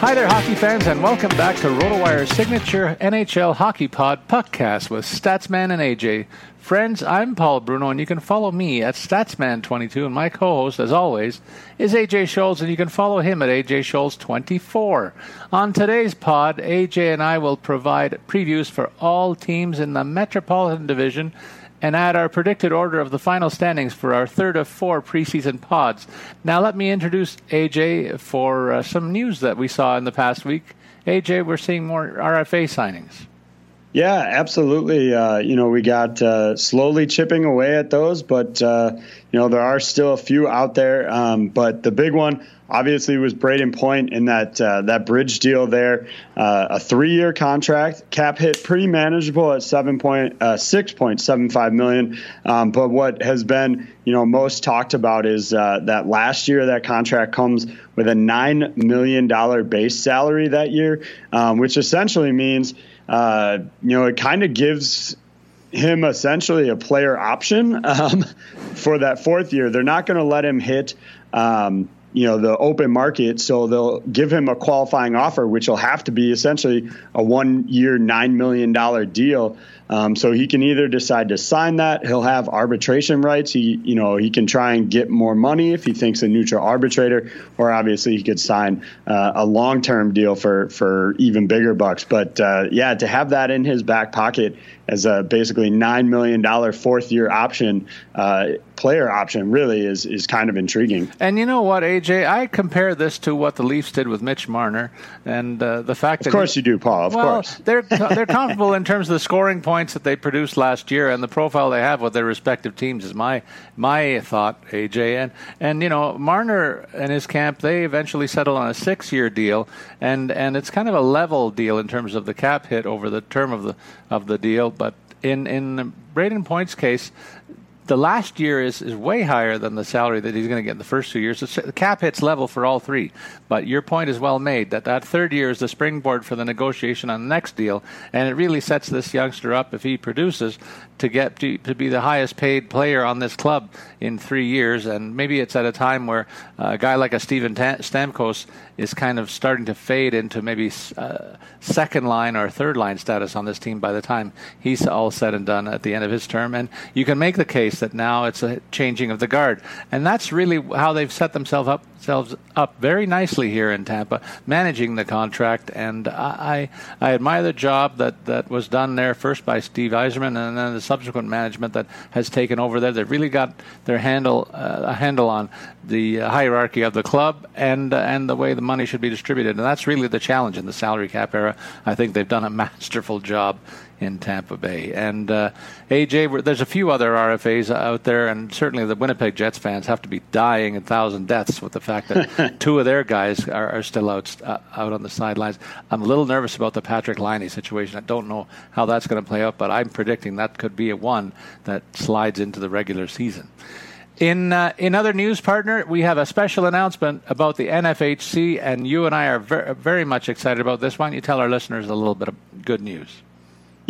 Hi there, hockey fans, and welcome back to RotoWire's signature NHL Hockey Pod podcast with Statsman and AJ. Friends, I'm Paul Bruno, and you can follow me at Statsman22, and my co-host, as always, is AJ Scholz, and you can follow him at AJ Scholz24. On today's pod, AJ and I will provide previews for all teams in the Metropolitan Division and add our predicted order of the final standings for our third of four preseason pods. Now, let me introduce AJ for uh, some news that we saw in the past week. AJ, we're seeing more RFA signings. Yeah, absolutely. Uh, you know, we got uh, slowly chipping away at those, but uh, you know there are still a few out there. Um, but the big one, obviously, was Brayden Point in that uh, that bridge deal there. Uh, a three-year contract, cap hit pretty manageable at seven point uh, six point seven five million. Um, but what has been you know most talked about is that last year that contract comes with a nine million dollar base salary that year, um, which essentially means uh, you know, it kind of gives him essentially a player option um, for that fourth year. They're not going to let him hit, um, you know, the open market, so they'll give him a qualifying offer, which will have to be essentially a one-year, nine million dollar deal. Um, so he can either decide to sign that. He'll have arbitration rights. He, you know, he can try and get more money if he thinks a neutral arbitrator, or obviously he could sign uh, a long-term deal for for even bigger bucks. But uh, yeah, to have that in his back pocket as a basically nine million dollar fourth year option, uh, player option, really is is kind of intriguing. And you know what, AJ, I compare this to what the Leafs did with Mitch Marner, and uh, the fact of that of course he, you do, Paul. Of well, course, they're they're comfortable in terms of the scoring points that they produced last year and the profile they have with their respective teams is my my thought, AJ. And and you know Marner and his camp they eventually settled on a six year deal, and and it's kind of a level deal in terms of the cap hit over the term of the of the deal, but. In in Brayden Point's case, the last year is, is way higher than the salary that he's going to get in the first two years. The cap hits level for all three. But your point is well made that that third year is the springboard for the negotiation on the next deal, and it really sets this youngster up if he produces to get to, to be the highest paid player on this club in three years. And maybe it's at a time where a guy like a Steven Stamkos is kind of starting to fade into maybe uh, second line or third line status on this team by the time he's all said and done at the end of his term. And you can make the case that now it's a changing of the guard, and that's really how they've set themselves up themselves up very nicely here in Tampa, managing the contract. And I, I, I admire the job that, that was done there first by Steve Yzerman and then the subsequent management that has taken over there. They've really got their handle uh, a handle on the hierarchy of the club and uh, and the way the money should be distributed. And that's really the challenge in the salary cap era. I think they've done a masterful job in Tampa Bay. And uh, AJ, there's a few other RFAs out there, and certainly the Winnipeg Jets fans have to be dying a thousand deaths with the fact that two of their guys are, are still out uh, out on the sidelines. I'm a little nervous about the Patrik Laine situation. I don't know how that's going to play out, but I'm predicting that could be a one that slides into the regular season. In uh, in other news, partner, we have a special announcement about the NFHC, and you and I are ver- very much excited about this. Why don't you tell our listeners a little bit of good news?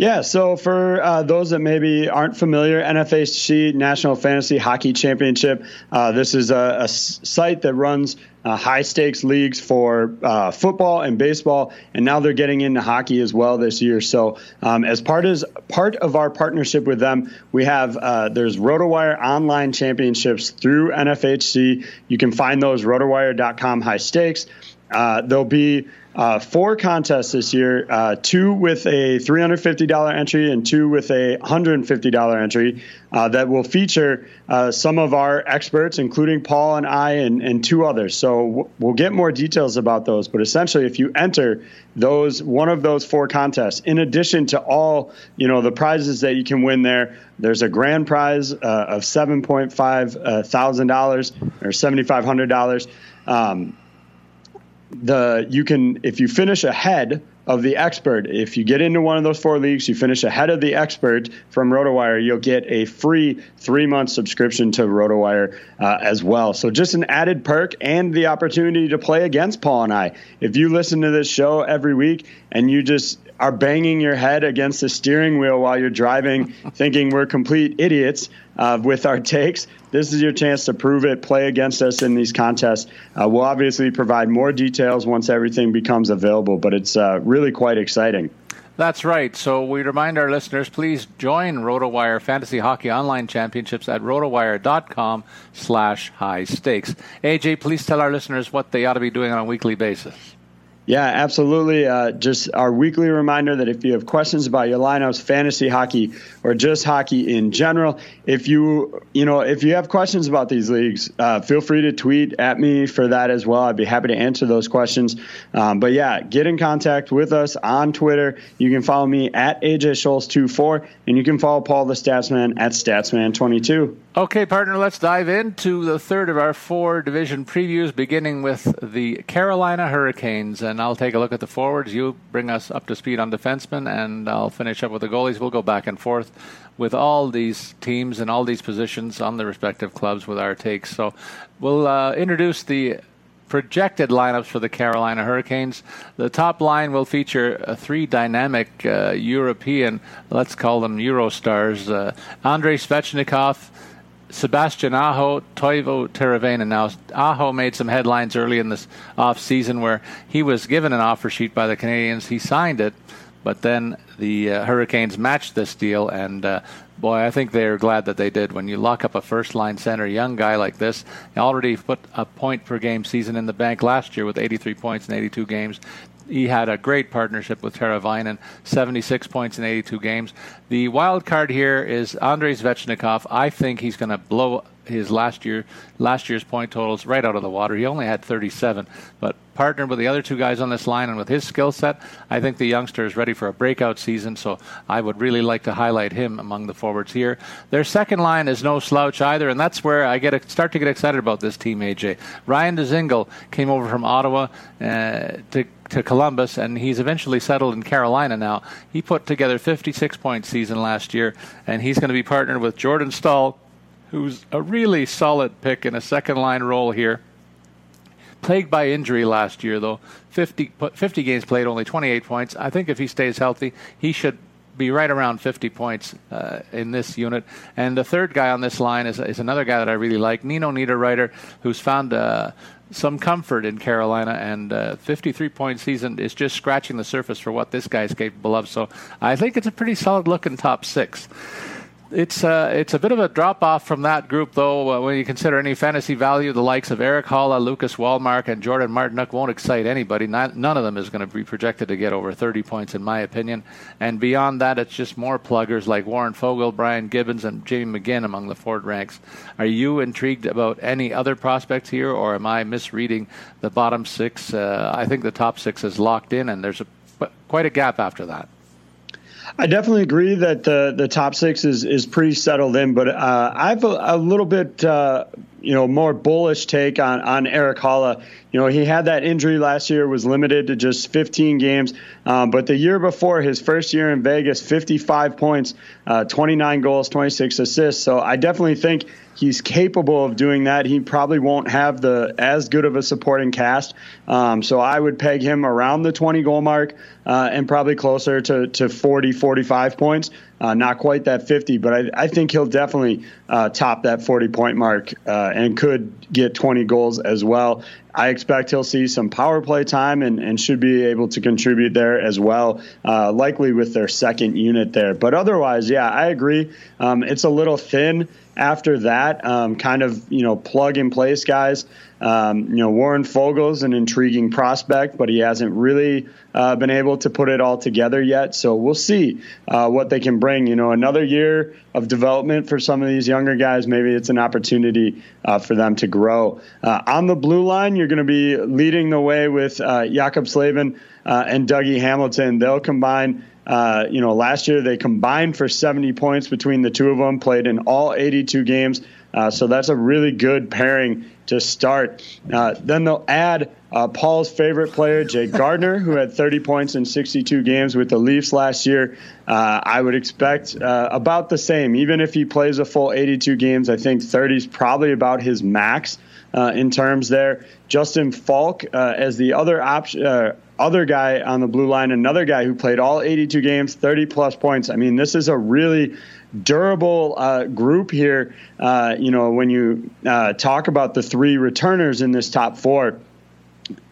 Yeah, so for uh, those that maybe aren't familiar, NFHC National Fantasy Hockey Championship. Uh, this is a, a, site that runs uh, high stakes leagues for uh, football and baseball, and now they're getting into hockey as well this year. So, um, as part as part of our partnership with them, we have uh, there's RotoWire online championships through NFHC. You can find those RotoWire.com high stakes. Uh, there'll be uh, four contests this year uh, two with a $350 entry and two with a $150 entry uh, that will feature uh, some of our experts, including Paul and I, and, and two others. So w- we'll get more details about those. But essentially, if you enter those one of those four contests, in addition to all you know the prizes that you can win there, there's a grand prize uh, of seven point five uh, thousand dollars or seventy five hundred dollars. Um, the you can if you finish ahead of the expert, if you get into one of those four leagues, you finish ahead of the expert from RotoWire, you'll get a free three month subscription to RotoWire uh, as well. So just an added perk and the opportunity to play against Paul and I. If you listen to this show every week and you just are banging your head against the steering wheel while you're driving, thinking we're complete idiots uh, with our takes, this is your chance to prove it. Play against us in these contests. Uh, we'll obviously provide more details once everything becomes available, but it's uh, really quite exciting. That's right. So we remind our listeners, please join RotoWire Fantasy Hockey Online Championships at rotowire.com slash high stakes. AJ, please tell our listeners what they ought to be doing on a weekly basis. Yeah, absolutely. Uh, just our weekly reminder that if you have questions about your lineups, fantasy hockey, or just hockey in general, if you you know if you have questions about these leagues, uh, feel free to tweet at me for that as well. I'd be happy to answer those questions. Um, but yeah, get in contact with us on Twitter. You can follow me at AJ Scholz 24 and you can follow Paul the Statsman at Statsman22. Okay, partner, let's dive into the third of our four division previews, beginning with the Carolina Hurricanes. And I'll take a look at the forwards. You bring us up to speed on defensemen, and I'll finish up with the goalies. We'll go back and forth with all these teams and all these positions on the respective clubs with our takes. So we'll uh, introduce the projected lineups for the Carolina Hurricanes. The top line will feature uh, three dynamic uh, European, let's call them Eurostars, uh, Andrei Svechnikov, Sebastian Aho, Teuvo Teravainen. Now, Aho made some headlines early in this off season where he was given an offer sheet by the Canadiens. He signed it, but then the uh, Hurricanes matched this deal, and uh, boy, I think they're glad that they did. When you lock up a first line center, young guy like this, already put a point per game season in the bank last year with 83 points in 82 games he had a great partnership with Teravainen, 76 points in 82 games. The wild card here is Andrei Svechnikov. I think he's going to blow his last year last year's point totals right out of the water. He only had 37, but partnered with the other two guys on this line and with his skill set, I think the youngster is ready for a breakout season. So I would really like to highlight him among the forwards here. Their second line is no slouch either, and that's where I get start to get excited about this team. AJ Ryan Dzingel came over from Ottawa uh, to to Columbus, and he's eventually settled in Carolina now. He put together 56 point season last year, and he's going to be partnered with Jordan Staal, who's a really solid pick in a second line role here. Plagued by injury last year, though. 50, 50 games played, only 28 points. I think if he stays healthy, he should be right around 50 points uh, in this unit. And the third guy on this line is, is another guy that I really like, Nino Niederreiter, who's found uh, some comfort in Carolina, and uh, 53 point season is just scratching the surface for what this guy's capable of. So I think it's a pretty solid looking top six. It's uh, it's a bit of a drop off from that group, though. Uh, when you consider any fantasy value, the likes of Erik Haula, Lucas Wallmark, and Jordan Martinook won't excite anybody. Not, none of them is going to be projected to get over 30 points, in my opinion. And beyond that, it's just more pluggers like Warren Foegele, Brian Gibbons, and Jamie McGinn among the Ford ranks. Are you intrigued about any other prospects here, or am I misreading the bottom six? Uh, I think the top six is locked in, and there's a, quite a gap after that. I definitely agree that the the top six is is pretty settled in, but uh, I've a, a, little bit uh, you know more bullish take on on Erik Haula. You know he had that injury last year, was limited to just 15 games, um, but the year before his first year in Vegas, 55 points, uh, 29 goals, 26 assists. So I definitely think he's capable of doing that. He probably won't have the as good of a supporting cast. Um, so I would peg him around the 20 goal mark uh, and probably closer to, to 40, 45 points. Uh, not quite that 50, but I, I think he'll definitely uh, top that 40 point mark uh, and could get 20 goals as well. I expect he'll see some power play time and, and should be able to contribute there as well, uh, likely with their second unit there. But otherwise, yeah, I agree. Um, it's a little thin after that, um, kind of, you know, plug and place guys. Um, you know, Warren Foegele's an intriguing prospect, but he hasn't really uh, been able to put it all together yet. So we'll see uh, what they can bring. You know, another year of development for some of these younger guys. Maybe it's an opportunity uh, for them to grow. Uh, on the blue line, you're going to be leading the way with uh, Jaccob Slavin uh, and Dougie Hamilton. They'll combine. Uh, you know, last year they combined for 70 points between the two of them, played in all 82 games. Uh, so that's a really good pairing to start. Uh, then they'll add uh, Paul's favorite player, Jake Gardiner, who had 30 points in 62 games with the Leafs last year. Uh, I would expect uh, about the same. Even if he plays a full 82 games, I think 30 is probably about his max uh, in terms there. Justin Faulk uh, as the other option other guy on the blue line, another guy who played all 82 games, 30 plus points. I mean, this is a really durable uh, group here. Uh, you know, when you uh, talk about the three returners in this top four,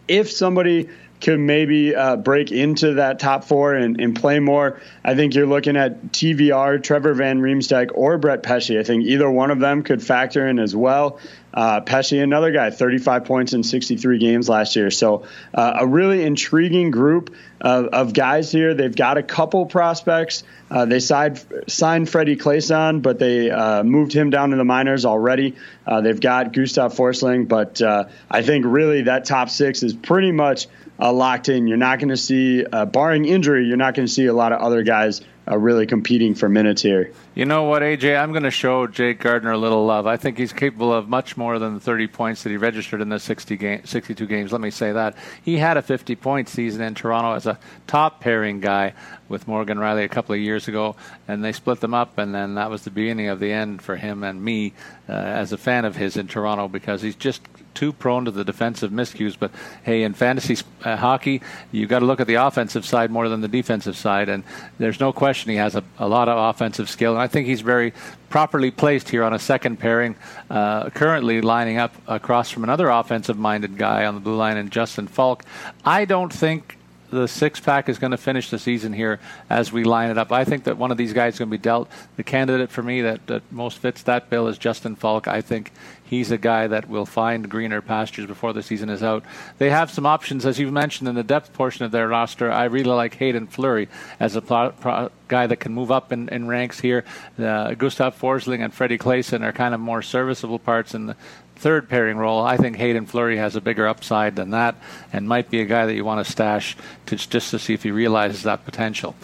if somebody could maybe uh, break into that top four and, and, play more. I think you're looking at TVR, Trevor Van Riemsdyk, or Brett Pesce. I think either one of them could factor in as well. Uh, Pesce, another guy, 35 points in 63 games last year. So uh, a really intriguing group of, of, guys here. They've got a couple prospects. Uh, they signed, signed Freddie Claesson, but they uh, moved him down to the minors already. Uh, they've got Gustav Forsling, but uh, I think really that top six is pretty much uh, locked in. You're not going to see, uh, barring injury, you're not going to see a lot of other guys uh, really competing for minutes here. You know what, AJ? I'm going to show Jake Gardiner a little love. I think he's capable of much more than the 30 points that he registered in the 60 game, 62 games. Let me say that. He had a 50 point season in Toronto as a top pairing guy with Morgan Rielly a couple of years ago, and they split them up, and then that was the beginning of the end for him and me uh, as a fan of his in Toronto because he's just too prone to the defensive miscues. But hey, in fantasy uh, hockey, you've got to look at the offensive side more than the defensive side, and there's no question he has a, a lot of offensive skill, and I think he's very properly placed here on a second pairing, uh, currently lining up across from another offensive minded guy on the blue line and Justin Faulk. I don't think the six pack is going to finish the season here as we line it up. I think that one of these guys is going to be dealt. The candidate for me that, that most fits that bill is Justin Faulk. I think he's a guy that will find greener pastures before the season is out. They have some options, as you've mentioned, in the depth portion of their roster. I really like Hayden Fleury as a guy that can move up in, in ranks here. Uh, Gustav Forsling and Freddie Claesson are kind of more serviceable parts in the third pairing role. I think Hayden Fleury has a bigger upside than that and might be a guy that you want to stash to, just to see if he realizes that potential.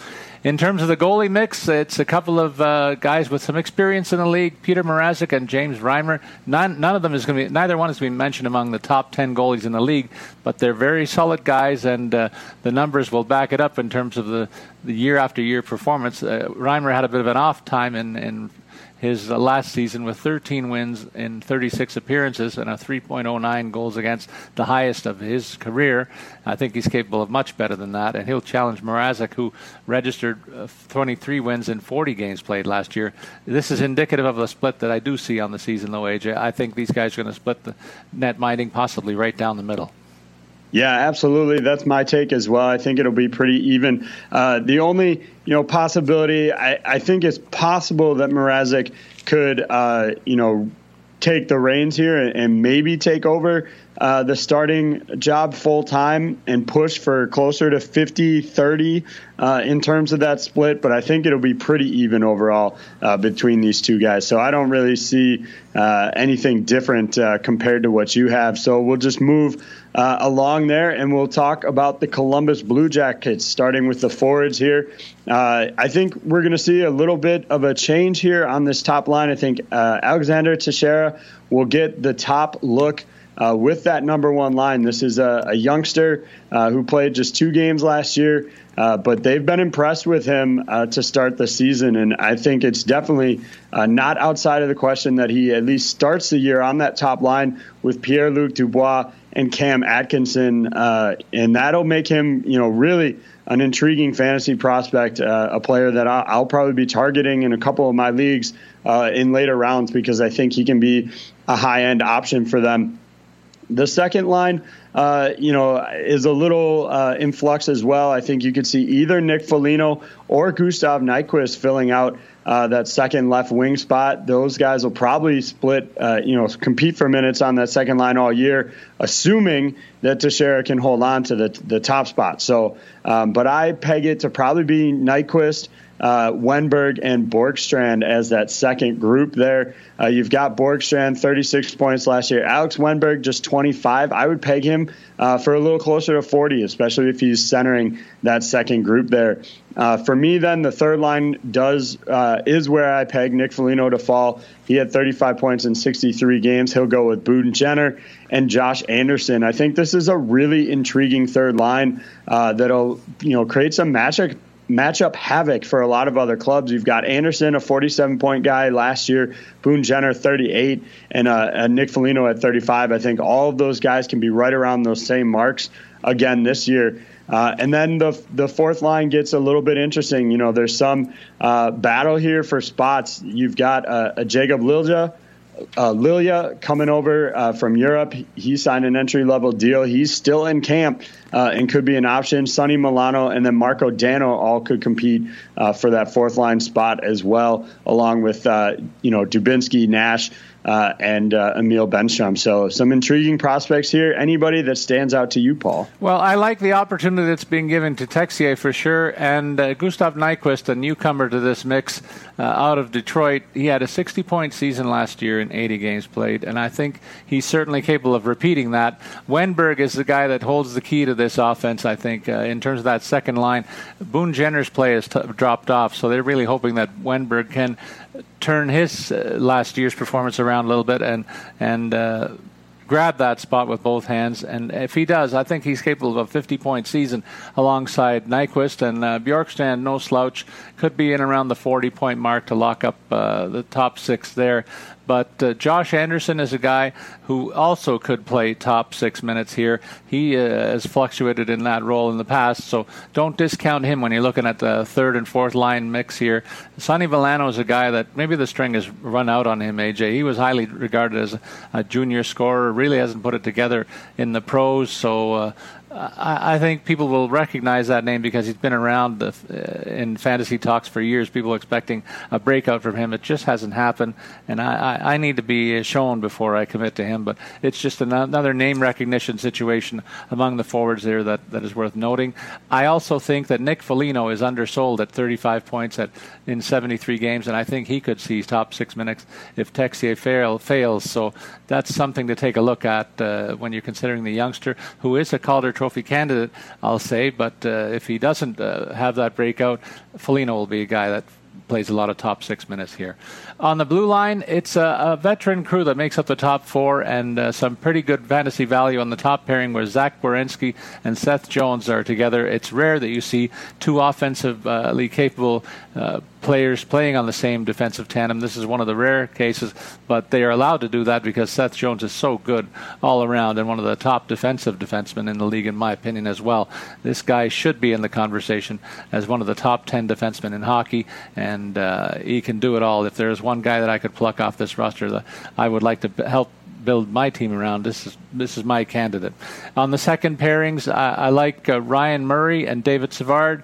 In terms of the goalie mix, it's a couple of uh, guys with some experience in the league: Petr Mrazek and James Reimer. None, none of them is going to be. Neither one is going to be mentioned among the top ten goalies in the league, but they're very solid guys, and uh, the numbers will back it up in terms of the, the year after year performance. Uh, Reimer had a bit of an off time in, in his uh, last season with 13 wins in 36 appearances and a 3.09 goals against, the highest of his career. I think he's capable of much better than that, and he'll challenge Mrazek, who registered uh, 23 wins in 40 games played last year. This is indicative of a split that I do see on the season, though, AJ. I think these guys are going to split the net minding possibly right down the middle. Yeah, absolutely. That's my take as well. I think it'll be pretty even. Uh, the only you know possibility I, I think it's possible that Mrazek could uh, you know take the reins here and, and maybe take over uh, the starting job full time and push for closer to 50 30 uh, in terms of that split. But I think it'll be pretty even overall uh, between these two guys. So I don't really see uh, anything different uh, compared to what you have. So we'll just move. Along there, and we'll talk about the Columbus Blue Jackets, starting with the forwards here. I think we're going to see a little bit of a change here on this top line. I think Alexandre Texier will get the top look uh, with that number one line. This is a, a youngster uh, who played just two games last year, uh, but they've been impressed with him uh, to start the season. And I think it's definitely uh, not outside of the question that he at least starts the year on that top line with Pierre Luc Dubois and Cam Atkinson. Uh, and that'll make him, you know, really an intriguing fantasy prospect, a player that I'll, I'll, probably be targeting in a couple of my leagues in later rounds because I think he can be a high end option for them. The second line, uh, you know, is a little uh, in flux as well. I think you could see either Nick Foligno or Gustav Nyquist filling out uh, that second left wing spot. Those guys will probably split, uh, you know, compete for minutes on that second line all year, assuming that Texier can hold on to the the top spot. So, um, but I peg it to probably be Nyquist uh, Wennberg and Bjorkstrand as that second group there. Uh, you've got Bjorkstrand, 36 points last year. Alex Wennberg, just 25. I would peg him uh, for a little closer to 40, especially if he's centering that second group there. Uh, for me, then the third line does uh, is where I peg Nick Foligno to fall. He had 35 points in 63 games. He'll go with Boone Jenner and Josh Anderson. I think this is a really intriguing third line uh, that'll you know create some matchup matchup havoc for a lot of other clubs. You've got Anderson, a 47 point guy last year, Boone Jenner, 38, and uh, Nick Foligno at 35. I think all of those guys can be right around those same marks again this year. Uh, and then the the fourth line gets a little bit interesting. You know, there's some uh, battle here for spots. You've got uh, a Jacob Lilja uh, Lilja coming over uh, from Europe. He signed an entry level deal. He's still in camp uh, and could be an option. Sonny Milano and then Marko Dano all could compete uh, for that fourth line spot as well, along with uh, you know Dubinsky, Nash, uh, and uh, Emil Bemstrom. So some intriguing prospects here. Anybody that stands out to you, Paul? Well, I like the opportunity that's being given to Texier for sure, and uh, Gustav Nyquist, a newcomer to this mix uh, out of Detroit. He had a 60-point season last year in 80 games played, and I think he's certainly capable of repeating that. Wennberg is the guy that holds the key to this offense. I think uh, in terms of that second line, Boone Jenner's play has t- dropped off, so they're really hoping that Wennberg can turn his uh, last year's performance around a little bit and and uh, grab that spot with both hands. And if he does, I think he's capable of a 50 point season alongside Nyquist and uh, Bjorkstrand. No slouch, could be in around the 40 point mark to lock up uh, the top six there. But uh, Josh Anderson is a guy who also could play top six minutes here. He uh, has fluctuated in that role in the past, so don't discount him when you're looking at the third and fourth line mix here. Sonny Milano is a guy that maybe the string has run out on him, AJ. He was highly regarded as a junior scorer, really hasn't put it together in the pros, so uh, I, think people will recognize that name because he's been around the, uh, in fantasy talks for years. People expecting a breakout from him. It just hasn't happened, and I, I, I need to be shown before I commit to him. But it's just another name recognition situation among the forwards there that, that is worth noting. I also think that Nick Foligno is undersold at 35 points at in 73 games, and I think he could see top six minutes if Texier fail, fails. So that's something to take a look at uh, when you're considering the youngster who is a Calder Trophy candidate, I'll say. But uh, if he doesn't uh, have that breakout, Foligno will be a guy that plays a lot of top six minutes here. On the blue line, it's a, a veteran crew that makes up the top four and uh, some pretty good fantasy value on the top pairing where Zach Werenski and Seth Jones are together. It's rare that you see two offensively capable uh, players playing on the same defensive tandem. This is one of the rare cases, but they are allowed to do that because Seth Jones is so good all around and one of the top defensive defensemen in the league, in my opinion, as well. This guy should be in the conversation as one of the top 10 defensemen in hockey, and uh, he can do it all. If there's guy that I could pluck off this roster that I would like to help build my team around. This is this is my candidate. On the second pairings, I, I like uh, Ryan Murray and David Savard.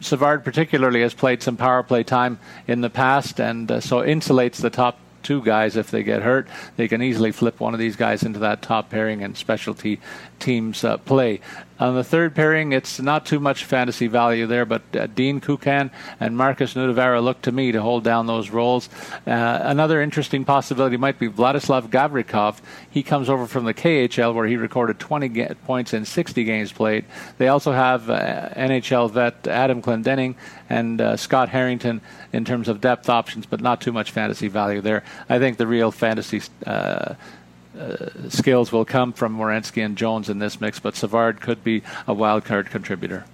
Savard particularly has played some power play time in the past, and uh, so insulates the top two guys if they get hurt. They can easily flip one of these guys into that top pairing and specialty teams uh, play. On the third pairing, it's not too much fantasy value there, but uh, Dean Kukan and Markus Nutivaara look to me to hold down those roles. Uh, another interesting possibility might be Vladislav Gavrikov. He comes over from the KHL where he recorded 20 ga- points in 60 games played. They also have uh, NHL vet Adam Clendening and uh, Scott Harrington in terms of depth options, but not too much fantasy value there. I think the real fantasy uh, skills will come from Werenski and Jones in this mix, but Savard could be a wild card contributor.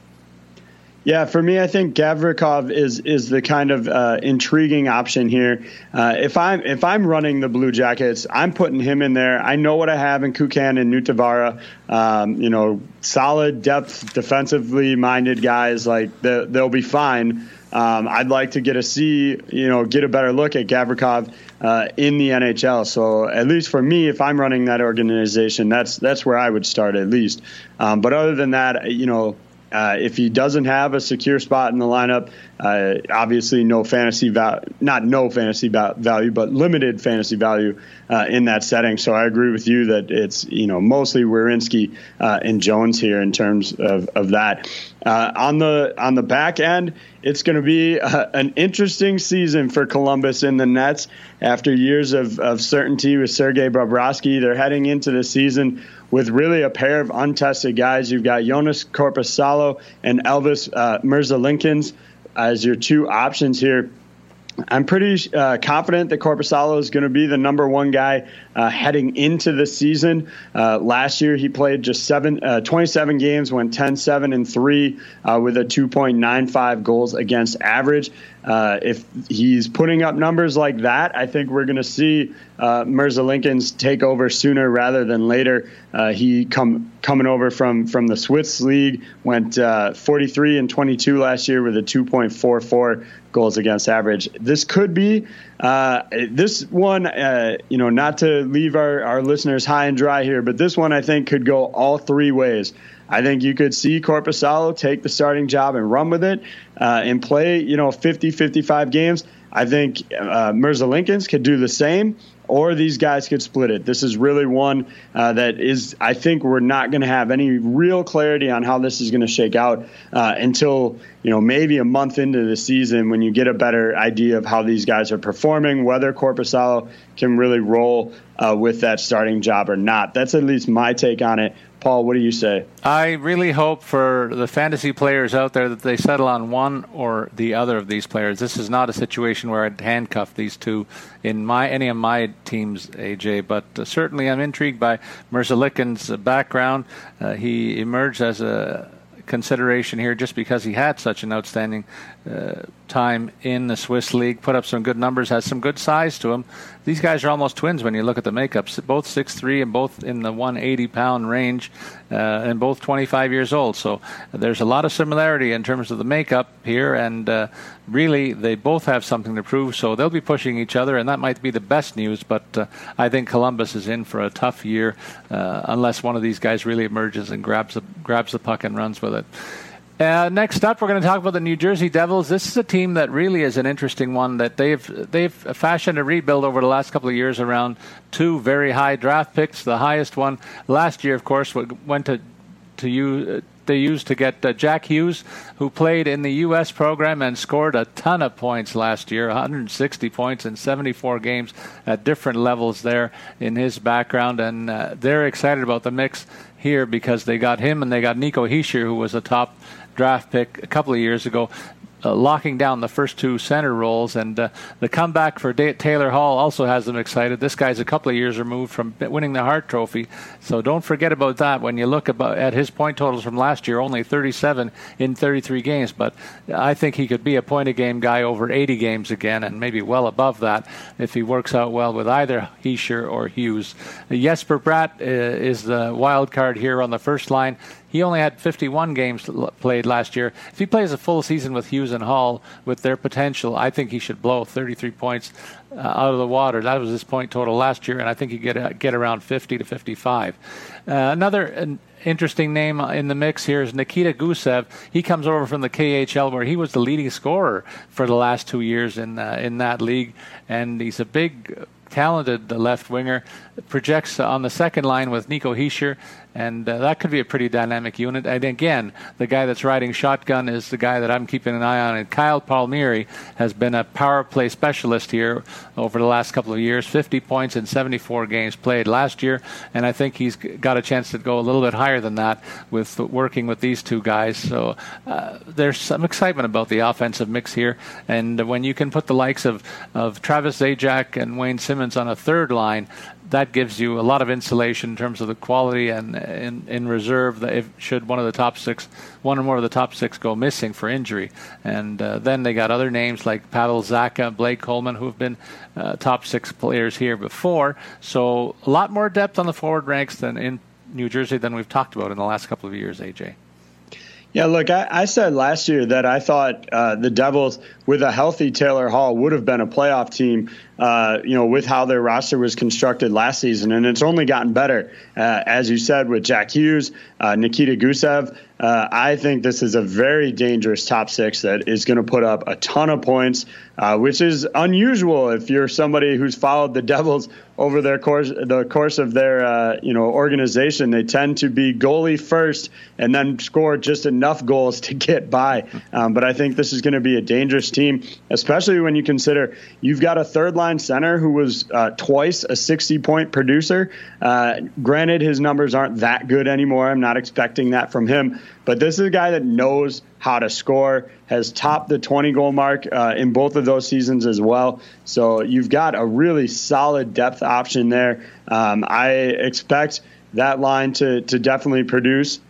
Yeah, for me, I think Gavrikov is is the kind of uh, intriguing option here. Uh, if I'm if I'm running the Blue Jackets, I'm putting him in there. I know what I have in Kukan and Nutivaara. Um, you know, solid depth, defensively minded guys. Like they'll be fine. Um, I'd like to get a see, you know, get a better look at Gavrikov uh, in the NHL. So at least for me, if I'm running that organization, that's that's where I would start at least. Um, but other than that, you know, uh, if he doesn't have a secure spot in the lineup, uh, obviously no fantasy value, not no fantasy value, but limited fantasy value uh, in that setting. So I agree with you that it's you know mostly Werenski uh, and Jones here in terms of, of that. Uh, on the on the back end, it's going to be uh, an interesting season for Columbus in the Nets after years of, of certainty with Sergei Bobrovsky. They're heading into the season with really a pair of untested guys. You've got Joonas Korpisalo and Elvis uh, Merzlikins as your two options here. I'm pretty uh, confident that Korpisalo is going to be the number one guy uh, heading into the season. Uh, last year, he played just seven, uh, 27 games, went 10, 7, and 3 uh, with a 2.95 goals against average. Uh, if he's putting up numbers like that, I think we're going to see uh, Merzlikins take over sooner rather than later. Uh, he come coming over from from the Swiss league, went uh, 43 and 22 last year with a 2.44 goals against average. This could be uh, this one, uh, you know, not to leave our, our listeners high and dry here, but this one I think could go all three ways. I think you could see Korpisalo take the starting job and run with it uh, and play, you know, 50, 55 games. I think uh, Merzlikins could do the same or these guys could split it. This is really one uh, that is, I think, we're not going to have any real clarity on how this is going to shake out uh, until you know maybe a month into the season when you get a better idea of how these guys are performing, whether Korpisalo can really roll uh, with that starting job or not. That's at least my take on it. Paul, what do you say? I really hope for the fantasy players out there that they settle on one or the other of these players. This is not a situation where I'd handcuff these two in my any of my teams, AJ. But uh, certainly, I'm intrigued by Merzlikin's background. Uh, he emerged as a consideration here just because he had such an outstanding uh, time in the Swiss league, put up some good numbers, has some good size to him. These guys are almost twins when you look at the makeups. Both six three and both in the 180 pound range, uh, and both 25 years old. So there's a lot of similarity in terms of the makeup here, and uh, really they both have something to prove. So they'll be pushing each other, and that might be the best news. But uh, I think Columbus is in for a tough year uh, unless one of these guys really emerges and grabs the grabs the puck and runs with it. Uh, next up, we're going to talk about the New Jersey Devils. This is a team that really is an interesting one. That they've they've fashioned a rebuild over the last couple of years around two very high draft picks. The highest one last year, of course, went to to you. They used to get uh, Jack Hughes, who played in the U.S. program and scored a ton of points last year 160 points in 74 games at different levels there in his background. And uh, they're excited about the mix here because they got him and they got Nico Hischier, who was a top draft pick a couple of years ago uh, locking down the first two center roles. And uh, the comeback for Taylor Hall also has them excited. This guy's a couple of years removed from winning the Hart Trophy, so don't forget about that when you look about at his point totals from last year, only 37 in 33 games. But I think he could be a point a game guy over 80 games again, and maybe well above that if he works out well with either Hischier or Hughes. Jesper Bratt uh, is the wild card here on the first line. He only had 51 games played last year. If he plays a full season with Hughes and Hall with their potential, I think he should blow 33 points uh, out of the water. That was his point total last year, and I think he get uh, get around 50 to 55. Uh, another an interesting name in the mix here is Nikita Gusev. He comes over from the KHL, where he was the leading scorer for the last two years in uh, in that league, and he's a big talented left winger. Projects on the second line with Nico Hischier and uh, that could be a pretty dynamic unit. And again, the guy that's riding shotgun is the guy that I'm keeping an eye on. And Kyle Palmieri has been a power play specialist here over the last couple of years. 50 points in 74 games played last year, and I think he's got a chance to go a little bit higher than that with working with these two guys. So uh, there's some excitement about the offensive mix here, and when you can put the likes of of Travis Zajac and Wayne Simmonds on a third line, that gives you a lot of insulation in terms of the quality and in, in reserve. If should one of the top six, one or more of the top six go missing for injury, and uh, then they got other names like Pavel Zacha, Blake Coleman, who have been uh, top six players here before. So a lot more depth on the forward ranks than in New Jersey than we've talked about in the last couple of years, AJ. Yeah, look, I, I, said last year that I thought uh, the Devils, with a healthy Taylor Hall, would have been a playoff team. Uh, you know, with how their roster was constructed last season, and it's only gotten better, uh, as you said, with Jack Hughes, uh, Nikita Gusev. Uh, I think this is a very dangerous top six that is going to put up a ton of points, uh, which is unusual if you're somebody who's followed the Devils over their course, the course of their you know organization. They tend to be goalie first and then score just enough goals to get by. Um, but I think this is going to be a dangerous team, especially when you consider you've got a third line line center who was uh, twice a 60 point producer. Uh, granted, his numbers aren't that good anymore. I'm not expecting that from him. But this is a guy that knows how to score, has topped the 20 goal mark uh, in both of those seasons as well. So you've got a really solid depth option there. Um, I expect that line to, to definitely produce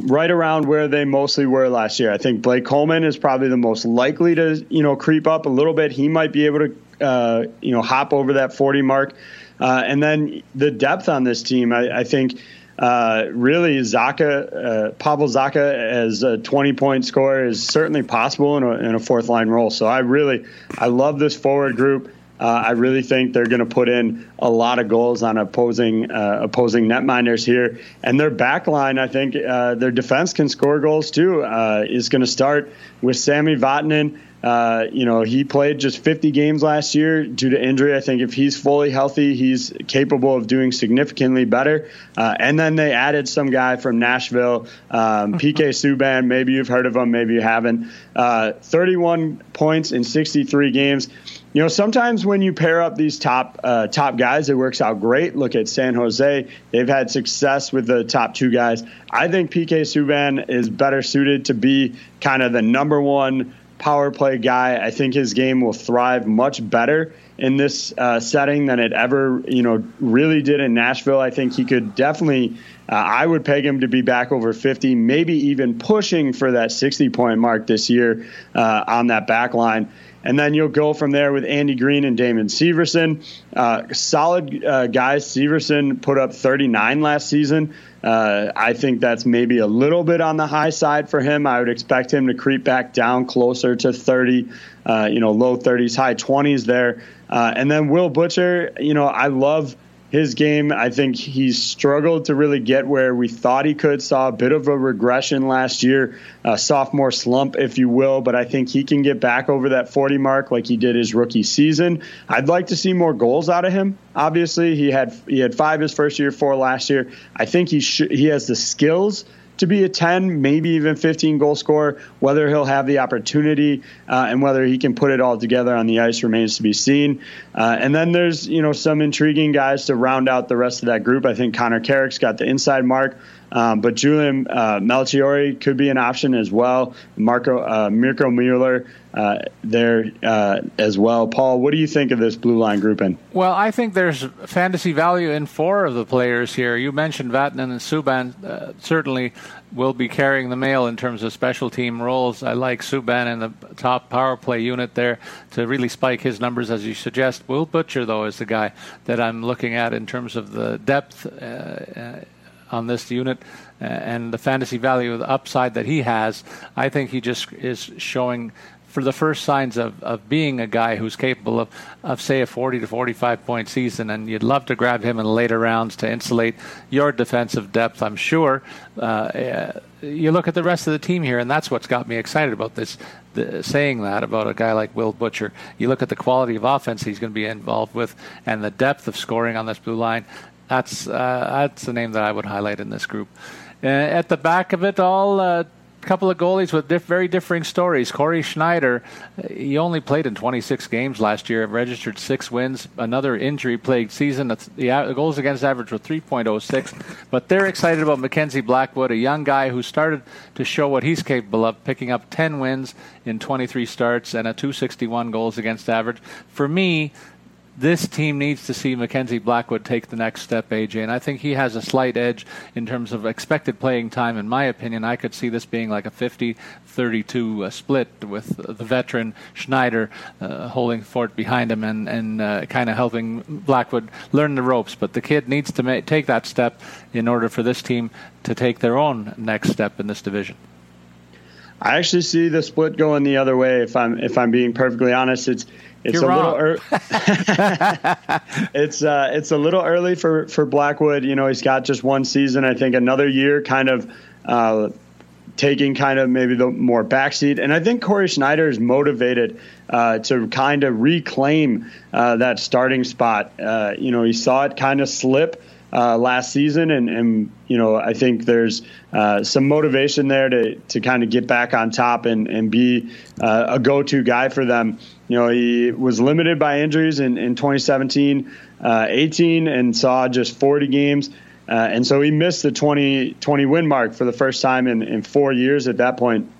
right around where they mostly were last year. I think Blake Coleman is probably the most likely to, you know, creep up a little bit. He might be able to uh, you know, hop over that 40 mark. Uh, and then the depth on this team, I, I think, uh, really Zacha, uh, Pavel Zacha as a 20 point scorer is certainly possible in a, in a, fourth line role. So I really, I love this forward group. Uh, I really think they're going to put in a lot of goals on opposing uh, opposing netminders here, and their back line. I think uh, their defense can score goals too. Uh, is going to start with Sami Vatanen. Uh, you know, he played just 50 games last year due to injury. I think if he's fully healthy, he's capable of doing significantly better. Uh, and then they added some guy from Nashville, um, PK Subban. Maybe you've heard of him, maybe you haven't. Uh, 31 points in 63 games. You know, sometimes when you pair up these top uh, top guys, it works out great. Look at San Jose; they've had success with the top two guys. I think PK Subban is better suited to be kind of the number one power play guy. I think his game will thrive much better in this uh, setting than it ever, you know, really did in Nashville. I think he could definitely. Uh, I would peg him to be back over 50, maybe even pushing for that 60 point mark this year uh, on that back line. And then you'll go from there with Andy Greene and Damon Severson. Uh, solid uh, guys. Severson put up 39 last season. Uh, I think that's maybe a little bit on the high side for him. I would expect him to creep back down closer to 30, uh, you know, low 30s, high 20s there. Uh, and then Will Butcher, you know, I love his game. I think he's struggled to really get where we thought he could. Saw a bit of a regression last year, a sophomore slump, if you will, but I think he can get back over that 40 mark like he did his rookie season. I'd like to see more goals out of him. Obviously, he had he had five his first year, four last year. I think he sh- he has the skills to be a 10, maybe even 15 goal scorer. Whether he'll have the opportunity uh, and whether he can put it all together on the ice remains to be seen. Uh, and then there's you know some intriguing guys to round out the rest of that group. I think Connor Carrick's got the inside mark. Um, but Julian uh, Melchiori could be an option as well. Marco uh, Mirco Mueller uh, there uh, as well. Paul, what do you think of this blue line grouping? Well, I think there's fantasy value in four of the players here. You mentioned Vatanen and Subban. Uh, certainly will be carrying the mail in terms of special team roles. I like Subban in the top power play unit there to really spike his numbers, as you suggest. Will Butcher, though, is the guy that I'm looking at in terms of the depth uh, on this unit uh, and the fantasy value, the upside that he has, I think he just is showing for the first signs of, of being a guy who's capable of, of, say, a 40 to 45 point season. And you'd love to grab him in later rounds to insulate your defensive depth, I'm sure. Uh, you look at the rest of the team here, and that's what's got me excited about this. The, saying that about a guy like Will Butcher, you look at the quality of offense he's going to be involved with, and the depth of scoring on this blue line. That's uh, that's the name that I would highlight in this group. Uh, at the back of it all, a uh, couple of goalies with diff- very differing stories. Cory Schneider, he only played in 26 games last year, registered six wins. Another injury-plagued season. The goals against average were 3.06. But they're excited about Mackenzie Blackwood, a young guy who started to show what he's capable of, picking up 10 wins in 23 starts and a 261 goals against average. For me, this team needs to see Mackenzie Blackwood take the next step, AJ. And I think he has a slight edge in terms of expected playing time. In my opinion, I could see this being like a 50 32 uh, split with the veteran Schneider uh, holding fort behind him and, and uh, kind of helping Blackwood learn the ropes. But the kid needs to ma- take that step in order for this team to take their own next step in this division. I actually see the split going the other way. If I'm if I'm being perfectly honest, it's it's You're a wrong. little er- it's uh, it's a little early for for Blackwood. You know, he's got just one season. I think another year, kind of. Uh, taking kind of maybe the more backseat. And I think Cory Schneider is motivated uh, to kind of reclaim uh, that starting spot. Uh, you know, he saw it kind of slip uh, last season, and, and you know I think there's uh, some motivation there to to kind of get back on top and and be uh, a go-to guy for them. You know, he was limited by injuries in, in 2017, uh, 18, and saw just 40 games. Uh, and so he missed the 20, 20 win mark for the first time in, in four years at that point.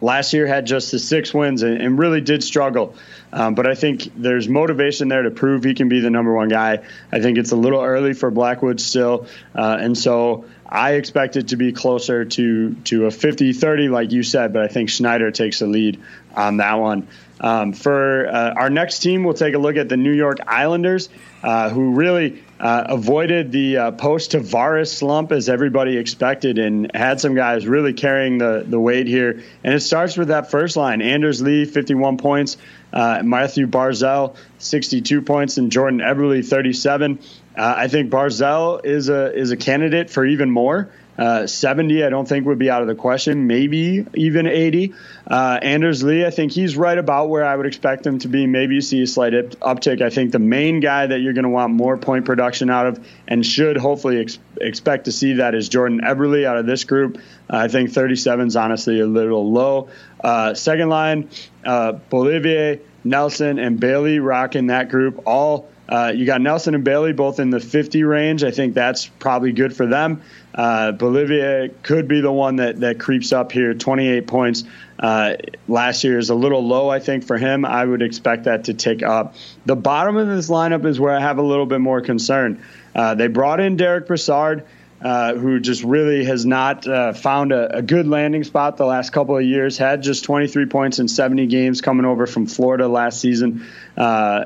Last year had just the six wins and, and really did struggle. Um, but I think there's motivation there to prove he can be the number one guy. I think it's a little early for Blackwood still. Uh, and so I expect it to be closer to, to a 50 30, like you said, but I think Schneider takes the lead on that one. Um, for uh, our next team, we'll take a look at the New York Islanders, uh, who really uh, avoided the uh, post Tavares slump as everybody expected and had some guys really carrying the, the weight here. And it starts with that first line Anders Lee, 51 points, uh, Matthew Barzal, 62 points, and Jordan Eberle, 37. Uh, I think Barzal is a, is a candidate for even more. Uh, 70, I don't think would be out of the question. Maybe even 80. Uh, Anders Lee, I think he's right about where I would expect him to be. Maybe you see a slight uptick. I think the main guy that you're going to want more point production out of and should hopefully ex- expect to see that is Jordan Eberle out of this group. Uh, I think 37 is honestly a little low. Uh, second line, uh, Beauvillier, Nelson, and Bailey rocking that group. All uh, you got Nelson and Bailey both in the 50 range. I think that's probably good for them. Uh, Beauvillier could be the one that, that creeps up here. 28 points uh, last year is a little low, I think, for him. I would expect that to tick up. The bottom of this lineup is where I have a little bit more concern. Uh, they brought in Derek Brassard. Uh, who just really has not uh, found a, a, good landing spot the last couple of years. Had just 23 points in 70 games coming over from Florida last season, uh,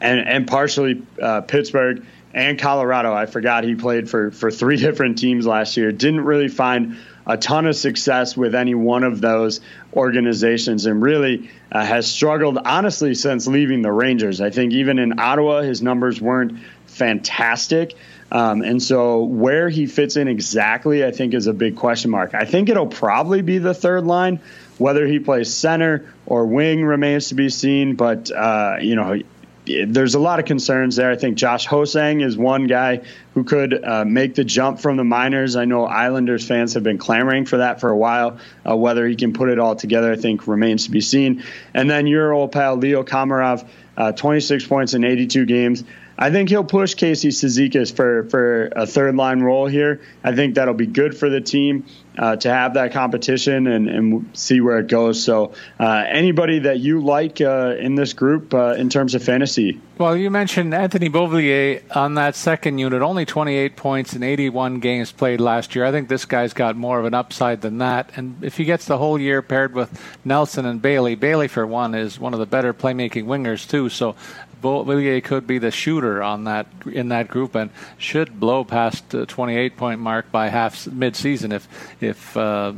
and, and partially uh, Pittsburgh and Colorado. I forgot he played for for three different teams last year. Didn't really find a ton of success with any one of those organizations, and really uh, has struggled honestly since leaving the Rangers. I think even in Ottawa, his numbers weren't fantastic. Um, and so where he fits in exactly, I think, is a big question mark. I think it'll probably be the third line. Whether he plays center or wing remains to be seen. But uh, you know, there's a lot of concerns there. I think Josh Ho-Sang is one guy who could uh, make the jump from the minors. I know Islanders fans have been clamoring for that for a while. Uh, whether he can put it all together, I think remains to be seen. And then your old pal Leo Komarov, uh, 26 points in 82 games. I think he'll push Casey Cizikas for, for a third line role here. I think that'll be good for the team uh, to have that competition and, and see where it goes. So, uh, anybody that you like uh, in this group uh, in terms of fantasy? Well, you mentioned Anthony Beauvillier on that second unit, only 28 points in 81 games played last year. I think this guy's got more of an upside than that. And if he gets the whole year paired with Nelson and Bailey, Bailey, for one, is one of the better playmaking wingers, too. So, Beauvillier could be the shooter on that in that group and should blow past the 28 point mark by half mid-season if if uh,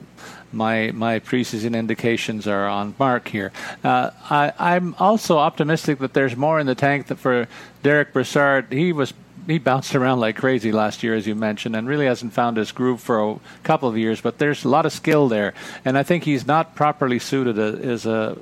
my my preseason indications are on mark here. Uh, I, I'm also optimistic that there's more in the tank for Derek Brassard. He was he bounced around like crazy last year, as you mentioned, and really hasn't found his groove for a couple of years. But there's a lot of skill there, and I think he's not properly suited as a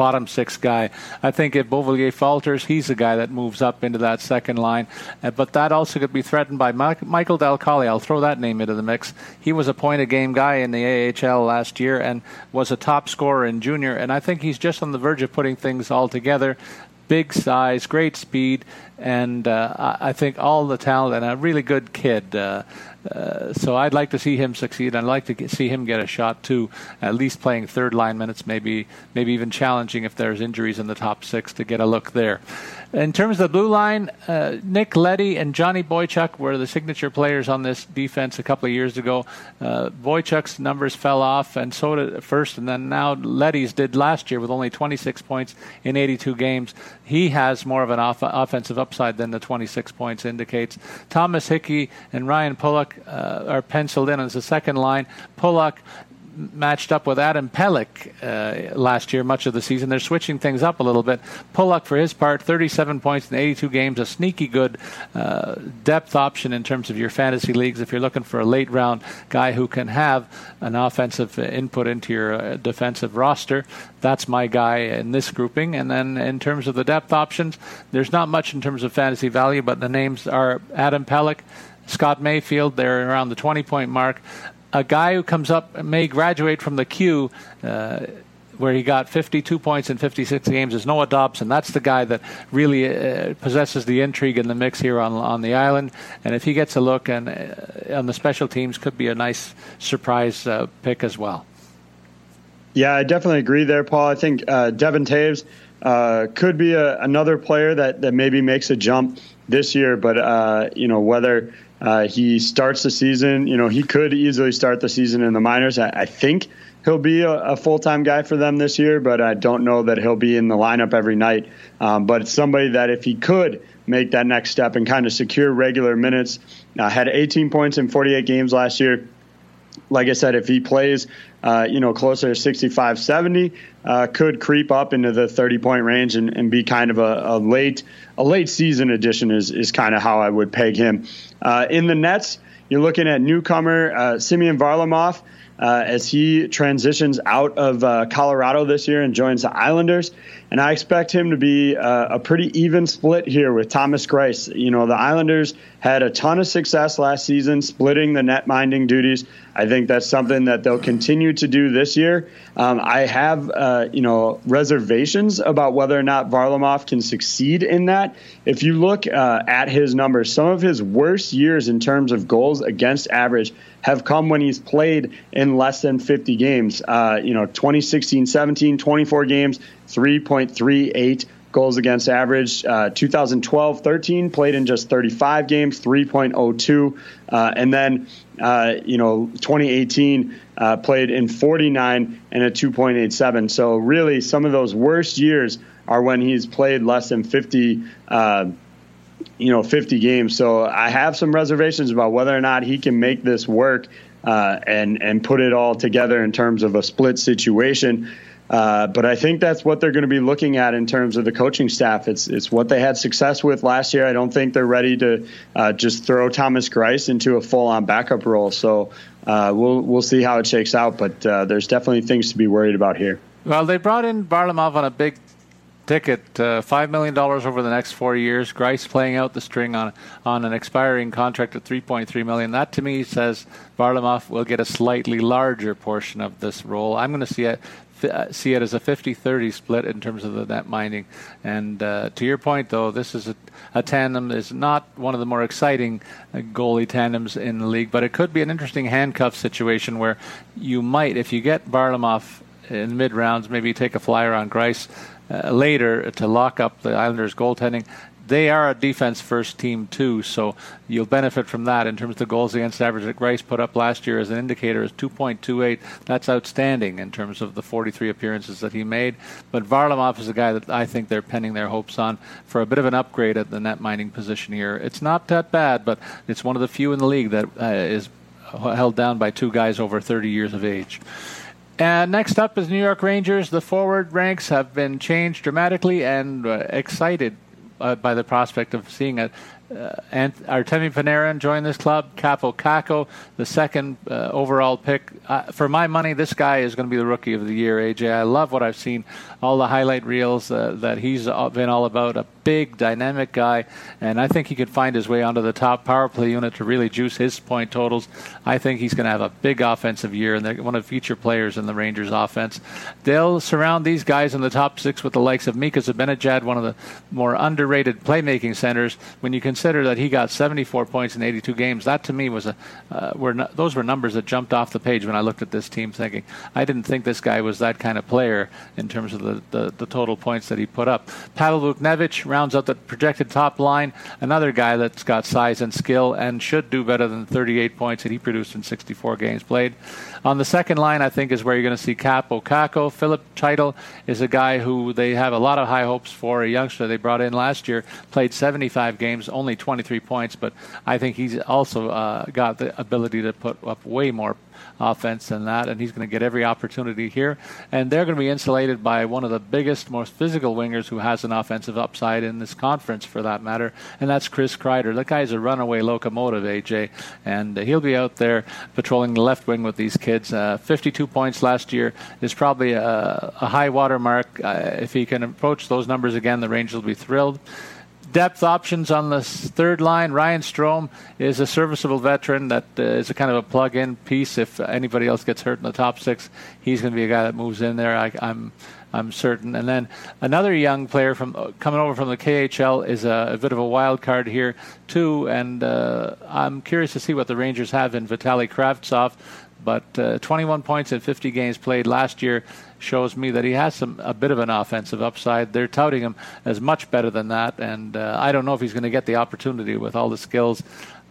bottom six guy. I think if Beauvillier falters, he's the guy that moves up into that second line. Uh, but that also could be threatened by Mike, Michael Dal Colle. I'll throw that name into the mix. He was a point a game guy in the AHL last year and was a top scorer in junior. And I think he's just on the verge of putting things all together. Big size, great speed, and uh, I think all the talent and a really good kid. Uh, Uh, so I'd like to see him succeed. I'd like to get, see him get a shot too, at least playing third line minutes, maybe maybe even challenging if there's injuries in the top six to get a look there. In terms of the blue line, uh, Nick Leddy and Johnny Boychuk were the signature players on this defense a couple of years ago. Uh, Boychuk's numbers fell off, and so did first, and then now Leddy's did last year with only 26 points in 82 games. He has more of an off- offensive upside than the 26 points indicates. Thomas Hickey and Ryan Pulock uh, are penciled in as the second line. Pulock matched up with Adam Pelech uh, last year, much of the season. They're switching things up a little bit. Pulock, for his part, 37 points in 82 games, a sneaky good uh, depth option in terms of your fantasy leagues. If you're looking for a late round guy who can have an offensive input into your uh, defensive roster, that's my guy in this grouping. And then in terms of the depth options, there's not much in terms of fantasy value, but the names are Adam Pelech. Scott Mayfield, they're around the 20 point mark a guy who comes up may graduate from the queue. Uh, where he got 52 points in 56 games is Noah Dobson. That's the guy that really uh, possesses the intrigue in the mix here on on the island. And if he gets a look and uh, on the special teams, could be a nice surprise uh, pick as well. Yeah, I definitely agree there, Paul. I think uh, Devon Toews uh, could be a, another player that that maybe makes a jump this year, but uh, you know whether uh, he starts the season. You know, he could easily start the season in the minors. I, I think he'll be a, a full time guy for them this year, but I don't know that he'll be in the lineup every night. Um, but it's somebody that if he could make that next step and kind of secure regular minutes, uh, had 18 points in 48 games last year. Like I said, if he plays, uh, you know, closer to 65, 70, uh, could creep up into the 30 point range and, and be kind of a, a late a late season addition is is kind of how I would peg him. Uh, in the Nets, you're looking at newcomer uh, Semyon Varlamov uh, as he transitions out of uh, Colorado this year and joins the Islanders. And I expect him to be uh, a pretty even split here with Thomas Greiss. You know, the Islanders had a ton of success last season splitting the net minding duties. I think that's something that they'll continue to do this year. Um, I have, uh, you know, reservations about whether or not Varlamov can succeed in that. If you look uh, at his numbers, some of his worst years in terms of goals against average have come when he's played in less than 50 games. Uh, you know, 2016 17, 24 games, 3.38 goals against average. Uh, 2012 13 played in just 35 games, 3.02. Uh, and then, uh, you know, 2018 uh, played in 49 and a 2.87. So, really, some of those worst years are when he's played less than 50 uh, you know 50 games. So I have some reservations about whether or not he can make this work uh, and and put it all together in terms of a split situation. Uh, but I think that's what they're going to be looking at in terms of the coaching staff. It's it's what they had success with last year. I don't think they're ready to uh, just throw Thomas Greiss into a full on backup role. So uh, we'll we'll see how it shakes out. But uh, there's definitely things to be worried about here. Well, they brought in Varlamov on a big ticket, uh, five million dollars over the next four years. Greiss playing out the string on on an expiring contract at three point three million. That to me says Varlamov will get a slightly larger portion of this role. I'm going to see it see it as a 50-30 split in terms of the net minding. And uh, to your point, though, this is a, a tandem is not one of the more exciting uh, goalie tandems in the league, but it could be an interesting handcuff situation where you might, if you get Varlamov in mid rounds, maybe take a flyer on Greiss uh, later to lock up the Islanders' goaltending. They are a defense first team too, so you'll benefit from that in terms of the goals against average that Greiss put up last year as an indicator is 2.28. That's outstanding in terms of the 43 appearances that he made. But Varlamov is a guy that I think they're pinning their hopes on for a bit of an upgrade at the net minding position here. It's not that bad, but it's one of the few in the league that uh, is held down by two guys over 30 years of age. And next up is New York Rangers. The forward ranks have been changed dramatically and uh, excited uh, by the prospect of seeing it. uh, Ant- Artemi Panarin join this club. Kaapo Kakko, the second uh, overall pick. Uh, for my money, this guy is going to be the rookie of the year, AJ. I love what I've seen, all the highlight reels uh, that he's been all about. A big, dynamic guy, and I think he could find his way onto the top power play unit to really juice his point totals. I think he's going to have a big offensive year, and they're one of the feature players in the Rangers' offense. They'll surround these guys in the top six with the likes of Mika Zibanejad, one of the more underrated playmaking centers. When you consider consider that he got 74 points in 82 games, that to me was a uh, were no, those were numbers that jumped off the page when I looked at this team, thinking I didn't think this guy was that kind of player in terms of the, the, the total points that he put up. Pavel Buchnevich rounds out the projected top line, another guy that's got size and skill and should do better than 38 points that he produced in 64 games played. On the second line, I think, is where you're going to see Kaapo Kakko. Filip Chytil is a guy who they have a lot of high hopes for, a youngster they brought in last year, played 75 games, only 23 points, but I think he's also uh, got the ability to put up way more offense than that, and he's going to get every opportunity here. And they're going to be insulated by one of the biggest, most physical wingers who has an offensive upside in this conference, for that matter, and that's Chris Kreider. That guy's a runaway locomotive, AJ, and he'll be out there patrolling the left wing with these kids. Uh, 52 points last year is probably a, a high water mark. Uh, if he can approach those numbers again, the Rangers will be thrilled depth options on the third line. Ryan Strome is a serviceable veteran that uh, is a kind of a plug-in piece. If anybody else gets hurt in the top six, he's going to be a guy that moves in there. I, I'm, I'm certain. And then another young player from uh, coming over from the KHL is a, a, bit of a wild card here too. And uh, I'm curious to see what the Rangers have in Vitali Kravtsov. But uh, 21 points in 50 games played last year shows me that he has some a bit of an offensive upside. They're touting him as much better than that, and uh, I don't know if he's going to get the opportunity with all the skills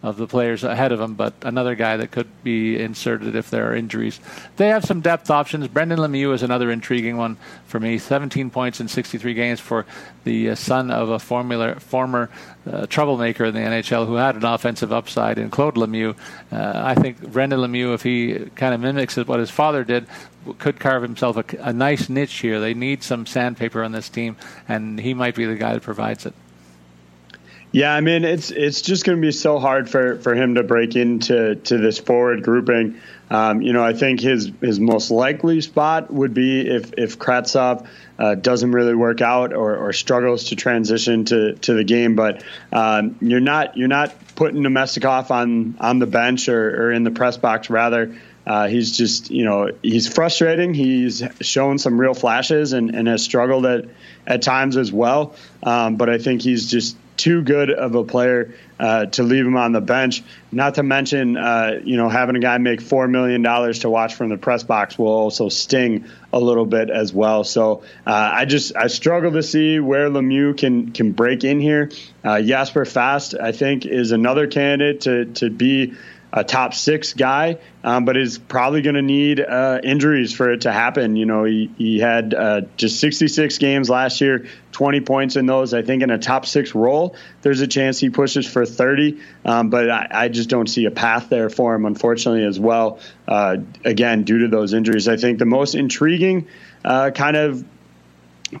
of the players ahead of him, but another guy that could be inserted if there are injuries. They have some depth options. Brendan Lemieux is another intriguing one for me. 17 points in 63 games for the uh, son of a formula, former uh, troublemaker in the NHL who had an offensive upside in Claude Lemieux. Uh, I think Brendan Lemieux, if he kind of mimics what his father did, could carve himself a, a nice niche here. They need some sandpaper on this team, and he might be the guy that provides it. Yeah, I mean it's it's just going to be so hard for, for him to break into to this forward grouping. Um, you know, I think his his most likely spot would be if if Kravtsov uh, doesn't really work out or, or struggles to transition to, to the game. But um, you're not you're not putting Namestnikov on on the bench or, or in the press box. Rather, uh, he's just you know he's frustrating. He's shown some real flashes and, and has struggled at at times as well. Um, but I think he's just too good of a player uh, to leave him on the bench. Not to mention, uh, you know, having a guy make four million dollars to watch from the press box will also sting a little bit as well. So uh, I just I struggle to see where Lemieux can can break in here. Uh, Jasper Fast, I think, is another candidate to to be a top six guy, um, but is probably going to need uh, injuries for it to happen. You know, he, he had uh, just 66 games last year, 20 points in those. I think in a top six role, there's a chance he pushes for 30, um, but I, I, just don't see a path there for him, unfortunately, as well. Uh, again, due to those injuries, I think the most intriguing uh, kind of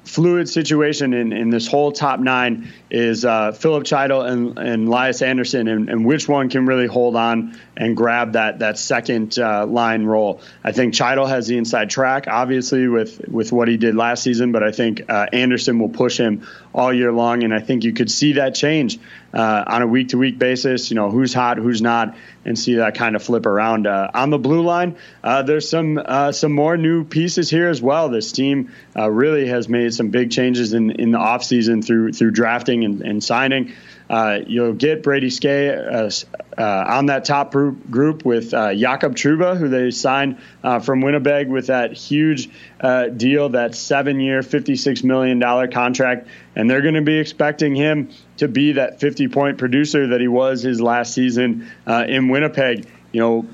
fluid situation in, in this whole top nine is uh, Filip Chytil and, and Lias Andersson, and, and, which one can really hold on and grab that that second uh, line role. I think Chytil has the inside track, obviously with with what he did last season, but I think uh, Andersson will push him all year long, and I think you could see that change uh, on a week to week basis. You know who's hot, who's not, and see that kind of flip around. Uh, on the blue line, uh, there's some some more new pieces here as well. This team really has made some big changes in in the offseason through through drafting and, and signing. Uh, you'll get Brady Skjei uh, uh, on that top group, with uh, Jakob Trouba, who they signed uh, from Winnipeg with that huge uh, deal, that seven-year, $56 million contract. And they're going to be expecting him to be that 50-point producer that he was his last season in Winnipeg. You know,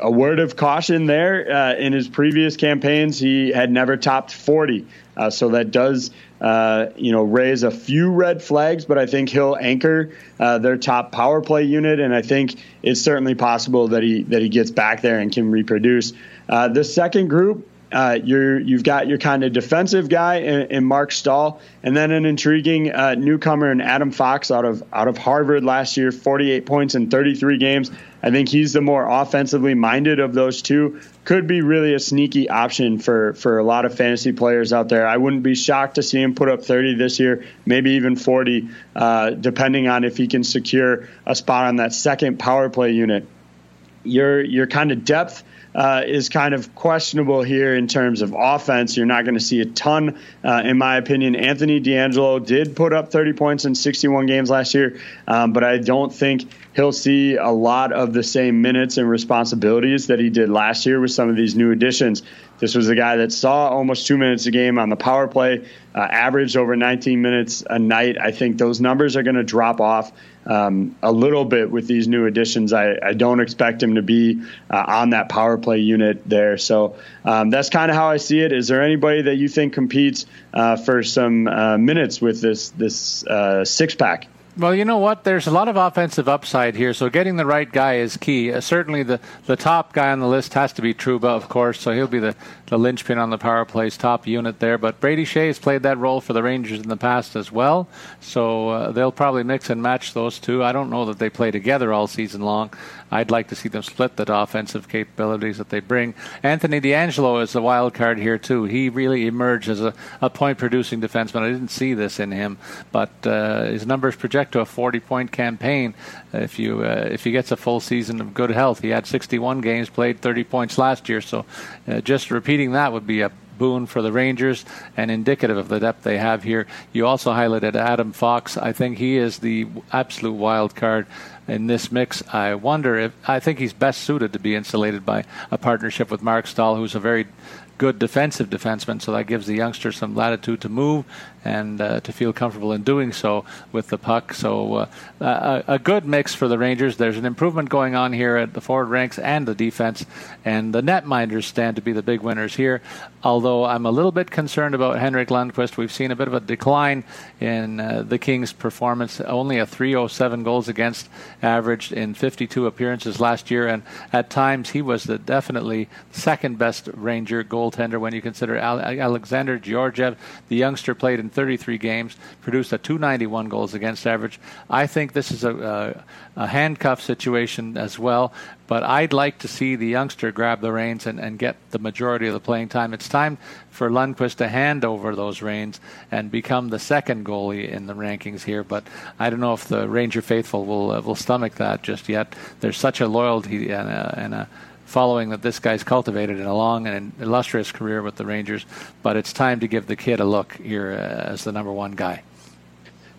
a word of caution there. In his previous campaigns, he had never topped 40. Uh, so that does uh, you know, raise a few red flags, but I think he'll anchor uh, their top power play unit, and I think it's certainly possible that he that he gets back there and can reproduce. Uh, the second group, uh, you're you've got your kind of defensive guy in, in Marc Staal, and then an intriguing uh, newcomer in Adam Fox out of out of Harvard last year, 48 points in 33 games. I think he's the more offensively minded of those two. Could be really a sneaky option for for a lot of fantasy players out there. I wouldn't be shocked to see him put up 30 this year, maybe even 40, uh, depending on if he can secure a spot on that second power play unit. Your your kind of depth uh, is kind of questionable here in terms of offense. You're not going to see a ton, uh, in my opinion. Anthony DeAngelo did put up 30 points in 61 games last year, um, but I don't think he'll see a lot of the same minutes and responsibilities that he did last year with some of these new additions. This was a guy that saw almost two minutes a game on the power play, uh, averaged over 19 minutes a night. I think those numbers are going to drop off um, a little bit with these new additions. I, I don't expect him to be uh, on that power play unit there. So um, that's kind of how I see it. Is there anybody that you think competes uh, for some uh, minutes with this this uh, six pack? Well, you know what? There's a lot of offensive upside here, so getting the right guy is key. Uh, certainly, the, the top guy on the list has to be Trouba, of course, so he'll be the, the linchpin on the power play's top unit there. But Brady Skjei has played that role for the Rangers in the past as well, so uh, they'll probably mix and match those two. I don't know that they play together all season long. I'd like to see them split the offensive capabilities that they bring. Anthony DeAngelo is the wild card here too. He really emerged as a, a point-producing defenseman. I didn't see this in him, but uh, his numbers project to a 40-point campaign if you uh, if he gets a full season of good health. He had 61 games played, 30 points last year. So uh, just repeating that would be a boon for the Rangers and indicative of the depth they have here. You also highlighted Adam Fox. I think he is the absolute wild card in this mix. I wonder if I think he's best suited to be insulated by a partnership with Marc Staal, who's a very good defensive defenseman, so that gives the youngster some latitude to move and uh, to feel comfortable in doing so with the puck. So uh, a, a, good mix for the Rangers. There's an improvement going on here at the forward ranks and the defense, and the netminders stand to be the big winners here. Although I'm a little bit concerned about Henrik Lundqvist. We've seen a bit of a decline in uh, the Kings' performance. Only a 307 goals against averaged in 52 appearances last year, and at times he was the definitely second best Ranger goaltender when you consider Alexander Georgiev. The youngster played in 33 games, produced a 291 goals against average. I think this is a, a, a handcuff situation as well, but I'd like to see the youngster grab the reins and, and get the majority of the playing time. It's time for Lundqvist to hand over those reins and become the second goalie in the rankings here. But I don't know if the Ranger faithful will uh, will stomach that just yet. There's such a loyalty and a, and a following that this guy's cultivated in a long and illustrious career with the Rangers. But it's time to give the kid a look here uh, as the number one guy.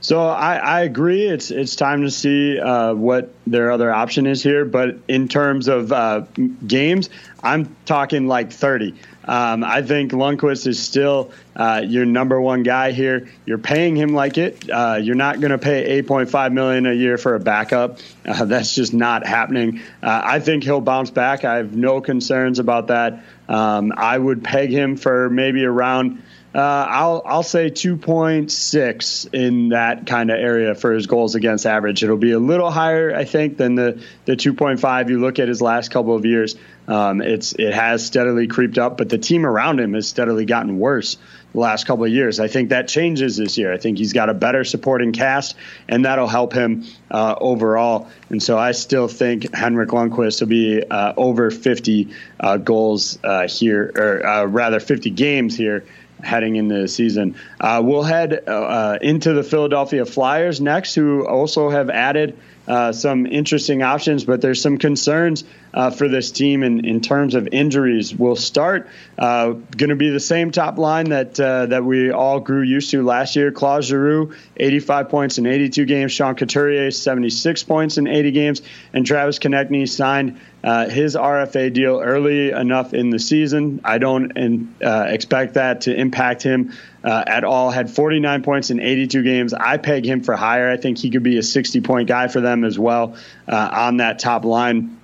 So I, I, agree. It's it's time to see uh, what their other option is here. But in terms of uh, games, I'm talking like 30. Um, I think Lundqvist is still uh, your number one guy here. You're paying him like it. Uh, you're not going to pay 8.5 million a year for a backup. Uh, that's just not happening. Uh, I think he'll bounce back. I have no concerns about that. Um, I would peg him for maybe around uh, I'll I'll say 2.6 in that kind of area for his goals against average. It'll be a little higher, I think, than the the 2.5 you look at his last couple of years. Um, it's it has steadily creeped up, but the team around him has steadily gotten worse the last couple of years. I think that changes this year. I think he's got a better supporting cast, and that'll help him uh, overall. And so I still think Henrik Lundqvist will be uh, over 50 uh, goals uh, here, or rather 50 games here heading into the season. Uh, we'll head uh, into the Philadelphia Flyers next, who also have added uh, some interesting options, but there's some concerns uh, for this team in, in terms of injuries. We'll start uh, going to be the same top line that uh, that we all grew used to last year. Claude Giroux, 85 points in 82 games. Sean Couturier, 76 points in 80 games, and Travis Konecny signed uh, his RFA deal early enough in the season. I don't in, uh, expect that to impact him uh, at all. Had 49 points in 82 games. I peg him for higher. I think he could be a 60 point guy for them as well uh, on that top line.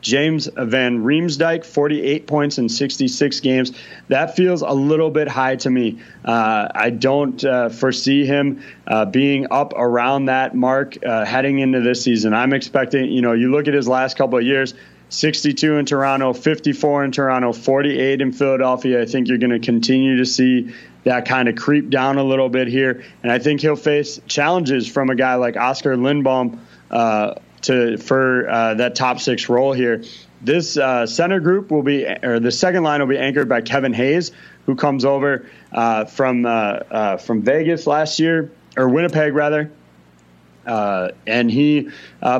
James Van Riemsdyk, 48 points in 66 games. That feels a little bit high to me. Uh, I don't uh, foresee him uh, being up around that mark uh, heading into this season. I'm expecting, you know, you look at his last couple of years. 62 in Toronto, 54 in Toronto, 48 in Philadelphia. I think you're going to continue to see that kind of creep down a little bit here. And I think he'll face challenges from a guy like Oskar Lindblom uh, to for uh, that top six role here. This uh, center group will be, or the second line will be anchored by Kevin Hayes, who comes over uh, from uh, uh, from Vegas last year, or Winnipeg rather. Uh, and he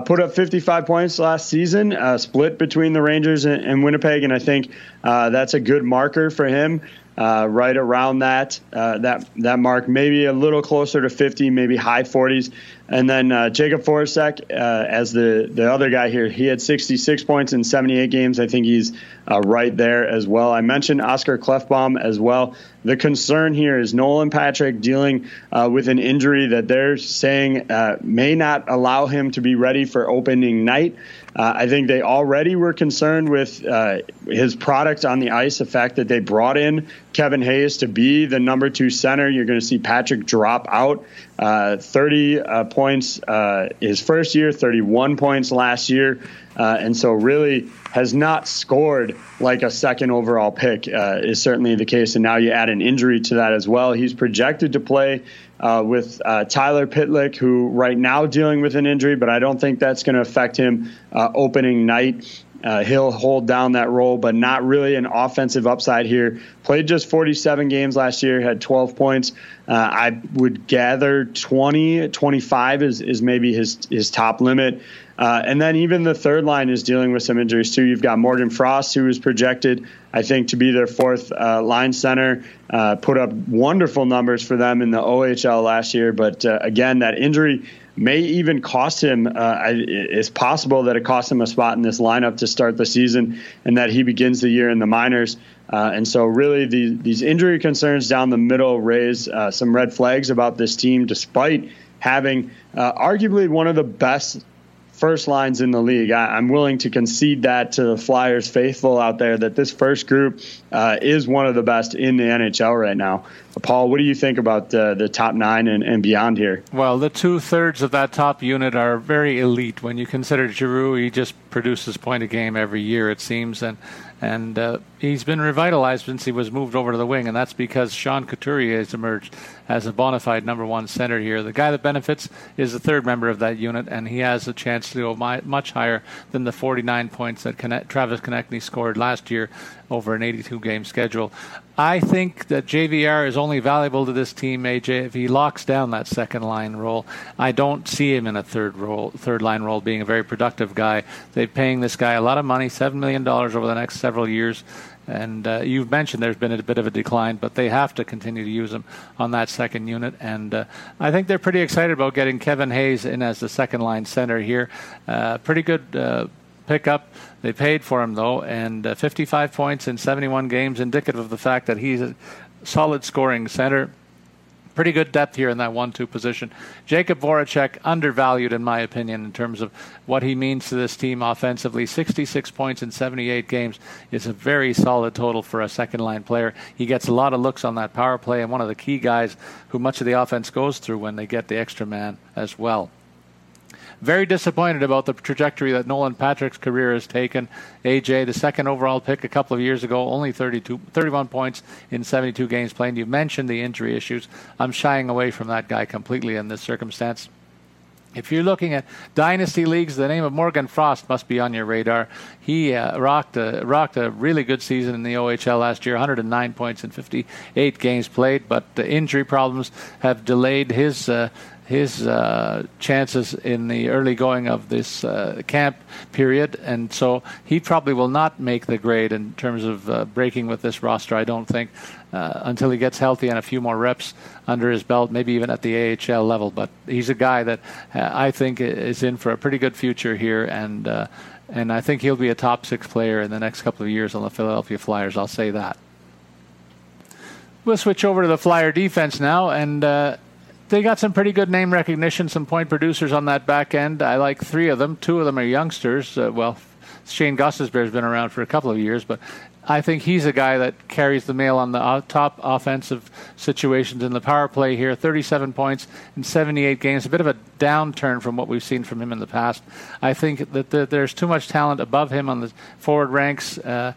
put up 55 points last season, split between the Rangers and, and Winnipeg, and I think that's a good marker for him. Uh, right around that uh, that that mark, maybe a little closer to 50, maybe high 40s. And then uh, Jakub Voracek, uh, as the, the other guy here, he had 66 points in 78 games. I think he's uh, right there as well. I mentioned Oscar Klefbom as well. The concern here is Nolan Patrick dealing uh, with an injury that they're saying may not allow him to be ready for opening night. Uh, I think they already were concerned with uh, his product on the ice, the fact that they brought in Kevin Hayes to be the number two center. You're going to see Patrick drop out. Uh, 30 uh, points uh, his first year, 31 points last year. Uh, and so, really, has not scored like a second overall pick, is certainly the case. And now you add an injury to that as well. He's projected to play uh, with uh, Tyler Pitlick, who right now dealing with an injury, but I don't think that's going to affect him uh, opening night. Uh, he'll hold down that role, but not really an offensive upside here. Played just 47 games last year, had 12 points. Uh, I would gather 20, 25 is, is maybe his his top limit. Uh, and then even the third line is dealing with some injuries too. You've got Morgan Frost, who was projected, I think, to be their fourth uh, line center. Uh, put up wonderful numbers for them in the OHL last year, but uh, again, that injury may even cost him. Uh, it's possible that it costs him a spot in this lineup to start the season, and that he begins the year in the minors. Uh, and so, really, the, these injury concerns down the middle raise some red flags about this team, despite having arguably one of the best first lines in the league. I, am willing to concede that to the Flyers faithful out there that this first group uh, is one of the best in the NHL right now. Paul, what do you think about uh, the top nine and, and, beyond here? Well, the two thirds of that top unit are very elite. When you consider Giroux, he just produces point a game every year, it seems, and and uh, he's been revitalized since he was moved over to the wing, and that's because Sean Couturier has emerged as a bona fide number one center here. The guy that benefits is the third member of that unit, and he has a chance to go my, much higher than the 49 points that Travis Konecny scored last year over an 82 game schedule. I think that JVR is only valuable to this team, AJ, if he locks down that second line role. I don't see him in a third role, third line role, being a very productive guy. They're paying this guy a lot of money, seven million dollars over the next several years. And uh, you've mentioned there's been a bit of a decline, but they have to continue to use him on that second unit. And uh, I think they're pretty excited about getting Kevin Hayes in as the second line center here. Uh, pretty good uh, pickup. They paid for him though, and uh, 55 points in 71 games, indicative of the fact that he's a solid scoring center. Pretty good depth here in that one-two position. Jakub Voracek undervalued in my opinion in terms of what he means to this team offensively. 66 points in 78 games is a very solid total for a second-line player. He gets a lot of looks on that power play, and one of the key guys who much of the offense goes through when they get the extra man as well. Very disappointed about the trajectory that Nolan Patrick's career has taken. AJ, the second overall pick a couple of years ago, only 32, 31 points in 72 games played. You mentioned the injury issues. I'm shying away from that guy completely in this circumstance. If you're looking at dynasty leagues, the name of Morgan Frost must be on your radar. He uh, rocked a rocked a really good season in the OHL last year, 109 points in 58 games played, but injury problems have delayed his uh, his uh, chances in the early going of this uh, camp period, and so he probably will not make the grade in terms of uh, breaking with this roster. I don't think uh, until he gets healthy and a few more reps under his belt, maybe even at the AHL level. But he's a guy that uh, I think is in for a pretty good future here, and uh, and I think he'll be a top six player in the next couple of years on the Philadelphia Flyers. I'll say that. We'll switch over to the Flyer defense now, and they got some pretty good name recognition, some point producers on that back end. I like three of them. Two of them are youngsters. Uh, well, Shane Gostisbehere's been around for a couple of years, but I think he's a guy that carries the mail on the uh, top offensive situations in the power play here. 37 points in 78 games, a bit of a downturn from what we've seen from him in the past. I think that the, there's too much talent above him on the forward ranks uh,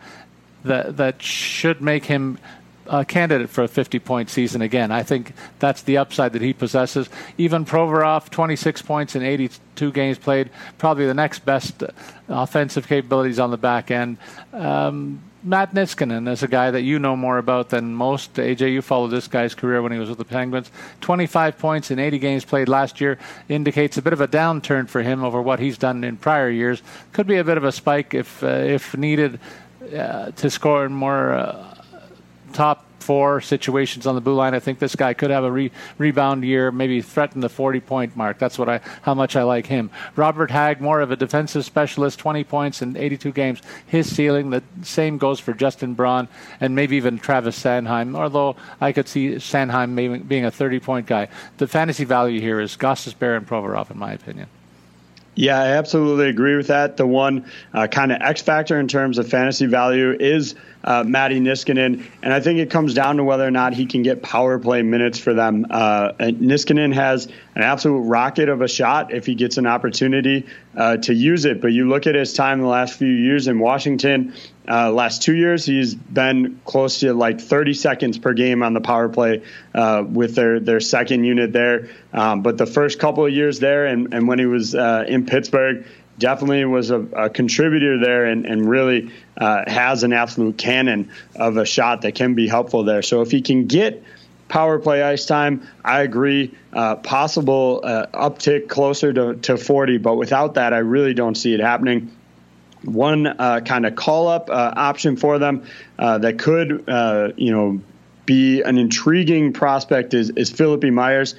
that that should make him a candidate for a 50 point season again. I think that's the upside that he possesses. Ivan Provorov, 26 points in 82 games played, probably the next best offensive capabilities on the back end. Um, Matt Niskanen is a guy that you know more about than most. AJ, you followed this guy's career when he was with the Penguins. 25 points in 80 games played last year indicates a bit of a downturn for him over what he's done in prior years. Could be a bit of a spike if uh, if needed uh, to score more uh, top four situations on the blue line. I think this guy could have a re- rebound year, maybe threaten the 40 point mark. That's what I how much I like him. Robert Hagg, more of a defensive specialist, 20 points in 82 games. His ceiling. The same goes for Justin Braun and maybe even Travis Sanheim. Although I could see Sanheim being a 30 point guy. The fantasy value here is Gostisbehere and Provorov, in my opinion. Yeah, I absolutely agree with that. The one uh, kind of X factor in terms of fantasy value is uh, Matti Niskanen, and I think it comes down to whether or not he can get power play minutes for them. Uh, Niskanen has an absolute rocket of a shot if he gets an opportunity uh, to use it. But you look at his time the last few years in Washington. Uh, last two years, he's been close to like 30 seconds per game on the power play uh, with their their second unit there. Um, but the first couple of years there, and, and when he was uh, in Pittsburgh, definitely was a, a contributor there and, and really uh, has an absolute cannon of a shot that can be helpful there. So if he can get power play ice time, I agree. Uh, possible uh, uptick closer to, to 40, but without that, I really don't see it happening. One uh, kind of call up uh, option for them uh, that could, you know, be an intriguing prospect is, is Philippe Myers.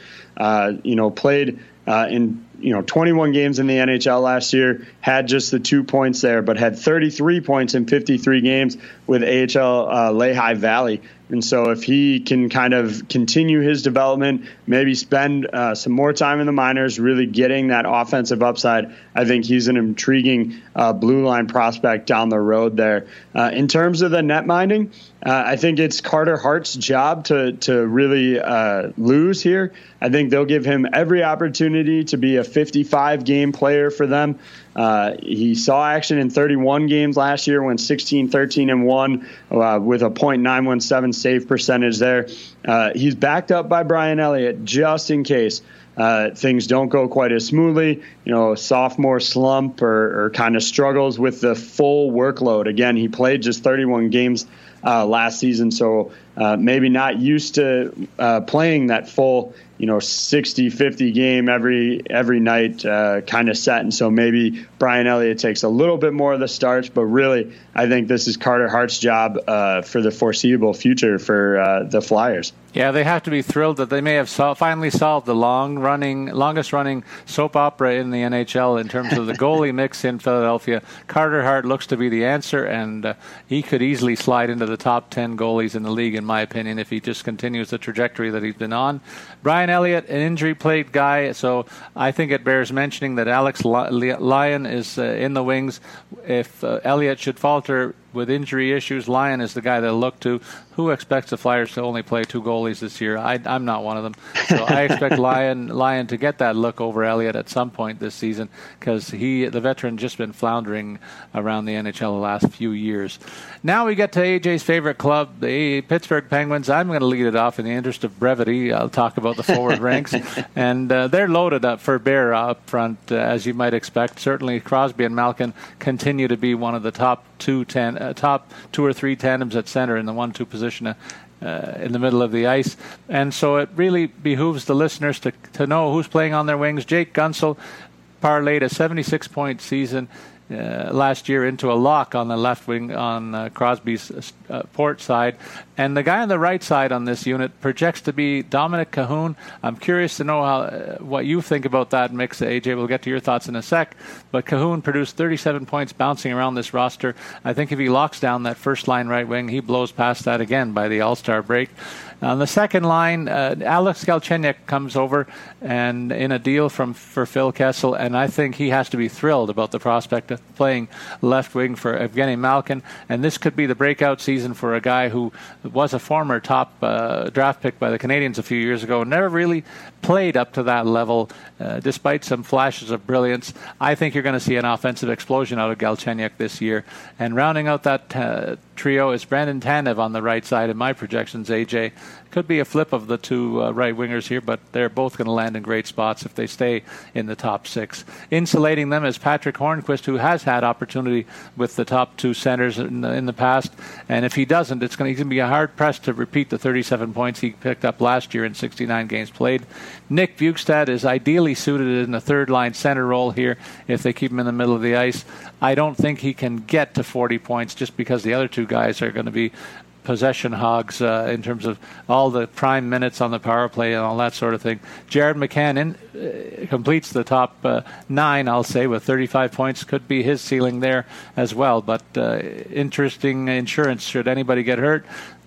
you know, played in you know 21 games in the NHL last year, had just the two points there, but had 33 points in 53 games with AHL uh, Lehigh Valley. And so, if he can kind of continue his development, maybe spend uh, some more time in the minors, really getting that offensive upside, I think he's an intriguing uh, blue line prospect down the road there. Uh, in terms of the net minding, uh, I think it's Carter Hart's job to to really uh, lose here. I think they'll give him every opportunity to be a 55 game player for them. Uh, he saw action in 31 games last year, went 16, 13, and 1 uh, with a .917 save percentage there. Uh, he's backed up by Brian Elliott just in case. Uh, things don't go quite as smoothly, you know, sophomore slump or, or kind of struggles with the full workload. Again, he played just 31 games uh, last season, so uh, maybe not used to uh, playing that full you know 60 50 game every every night uh, kind of set and so maybe brian elliott takes a little bit more of the starts but really i think this is carter hart's job uh, for the foreseeable future for uh, the flyers yeah, they have to be thrilled that they may have sol- finally solved the long running, longest running soap opera in the NHL in terms of the goalie mix in Philadelphia. Carter Hart looks to be the answer, and uh, he could easily slide into the top 10 goalies in the league, in my opinion, if he just continues the trajectory that he's been on. Brian Elliott, an injury plagued guy, so I think it bears mentioning that Alex Lyon is uh, in the wings. If uh, Elliott should falter, with injury issues, Lyon is the guy they'll look to. Who expects the Flyers to only play two goalies this year? I, am not one of them. So I expect Lyon Lyon to get that look over Elliott at some point this season because he, the veteran, just been floundering around the NHL the last few years. Now we get to AJ's favorite club, the Pittsburgh Penguins. I'm going to lead it off in the interest of brevity. I'll talk about the forward ranks, and uh, they're loaded up for bear up front, uh, as you might expect. Certainly, Crosby and Malkin continue to be one of the top two uh, top two or three tandems at center in the one-two position. Uh, uh, in the middle of the ice. And so it really behooves the listeners to, to know who's playing on their wings. Jake Guentzel parlayed a 76 point season uh, last year into a lock on the left wing on uh, Crosby's uh, port side. And the guy on the right side on this unit projects to be Dominik Kahun. I'm curious to know how, uh, what you think about that mix. AJ, we'll get to your thoughts in a sec. But Kahun produced 37 points bouncing around this roster. I think if he locks down that first line right wing, he blows past that again by the All Star break. On the second line, uh, Alex Galchenyuk comes over and in a deal from for Phil Kessel, and I think he has to be thrilled about the prospect of playing left wing for Evgeny Malkin. And this could be the breakout season for a guy who was a former top uh, draft pick by the Canadiens a few years ago, never really played up to that level, uh, despite some flashes of brilliance. I think you're going to see an offensive explosion out of Galchenyuk this year. And rounding out that uh, trio is Brandon Tanev on the right side in my projections. AJ could be a flip of the two uh, right wingers here, but they're both going to land in great spots if they stay in the top six. Insulating them is Patrick Hornqvist, who has had opportunity with the top two centers in the, in the past, and if he doesn't, it's going to be hard pressed to repeat the 37 points he picked up last year in 69 games played. Nick Bjugstad is ideally suited in the third line center role here if they keep him in the middle of the ice. I don't think he can get to 40 points just because the other two guys are going to be possession hogs uh, in terms of all the prime minutes on the power play and all that sort of thing. Jared McCann in, uh, completes the top uh, nine, I'll say, with 35 points. Could be his ceiling there as well. But uh, interesting insurance should anybody get hurt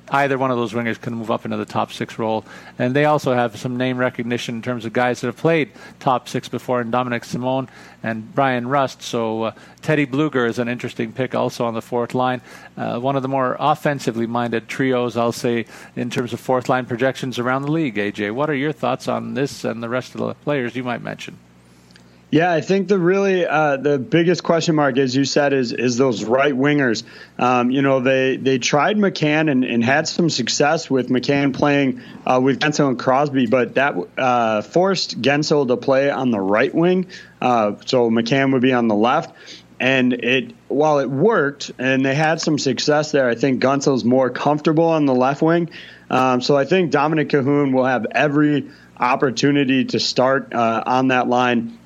either one of those wingers can move up into the top six role. And they also have some name recognition in terms of guys that have played top six before, and Dominik Simon and Bryan Rust. So uh, Teddy Blueger is an interesting pick also on the fourth line. Uh, one of the more offensively minded trios, I'll say, in terms of fourth line projections around the league. AJ, what are your thoughts on this and the rest of the players you might mention? Yeah, I think the really uh, the biggest question mark, as you said, is is those right wingers. Um, you know, they they tried McCann and, and, had some success with McCann playing uh, with Guentzel and Crosby, but that uh, forced Guentzel to play on the right wing, uh, so McCann would be on the left. And it while it worked and they had some success there, I think Guentzel's more comfortable on the left wing. Um, so I think Dominik Kahun will have every opportunity to start uh, on that line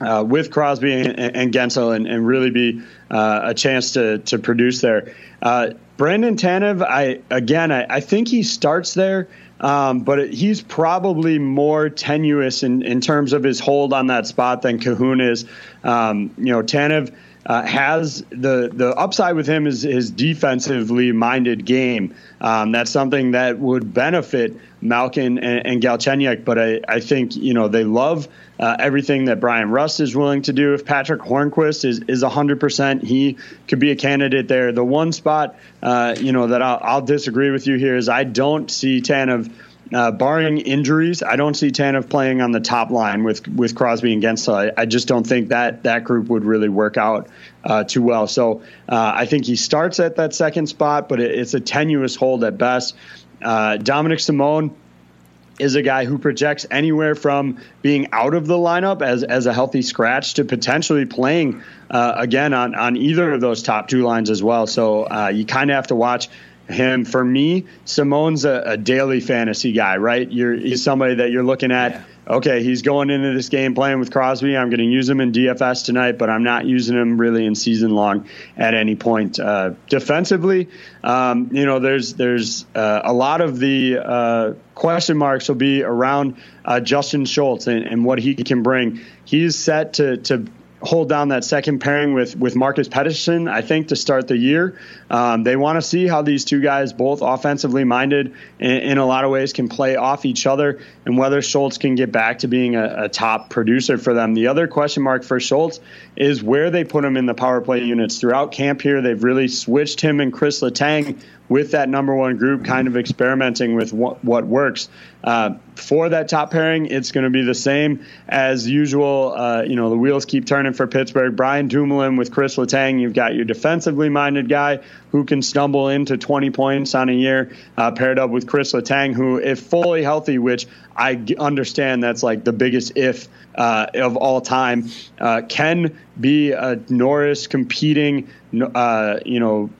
uh, with Crosby and, and Guentzel and, and, really be uh, a chance to to produce there. Uh, Brandon Tanev, I again, I, I, think he starts there, um, but it, he's probably more tenuous in, in terms of his hold on that spot than Kahun is. Um, you know, Tanev. Uh, has the the upside with him is his defensively minded game. Um, that's something that would benefit Malkin and, and Galchenyuk, but I, I think you know they love uh, everything that Bryan Rust is willing to do. If Patric Hornqvist is is 100%, he could be a candidate there. The one spot, uh, you know, that I'll, I'll, disagree with you here is I don't see Tanev. Uh, barring injuries, I don't see Tanev playing on the top line with with Crosby and Guentzel. I, I just don't think that that group would really work out uh, too well. So uh, I think he starts at that second spot, but it, it's a tenuous hold at best. Uh, Dominik Simon is a guy who projects anywhere from being out of the lineup as, as a healthy scratch to potentially playing uh, again on, on either of those top two lines as well. So uh, you kind of have to watch him. For me, Simon's a, a, daily fantasy guy, right? You're, he's somebody that you're looking at. Yeah okay, he's going into this game playing with Crosby. I'm going to use him in DFS tonight, but I'm not using him really in season long at any point. Uh, defensively, um, you know, there's there's uh, a lot of the uh, question marks will be around uh, Justin Schultz and, and, what he can bring. He's set to to hold down that second pairing with with Marcus Pettersson, I think, to start the year. Um, they want to see how these two guys, both offensively minded in, in, a lot of ways, can play off each other and whether Schultz can get back to being a, a, top producer for them. The other question mark for Schultz is where they put him in the power play units. Throughout camp here, they've really switched him and Chris Letang with that number one group, kind of experimenting with what, what works. Uh, for that top pairing, it's going to be the same as usual. Uh, you know, the wheels keep turning for Pittsburgh. Brian Dumoulin with Chris Letang. You've got your defensively minded guy who can stumble into 20 points on a year, uh, paired up with Chris Letang, who, if fully healthy, which I understand that's like the biggest if uh, of all time, uh, can be a Norris competing, uh, you know,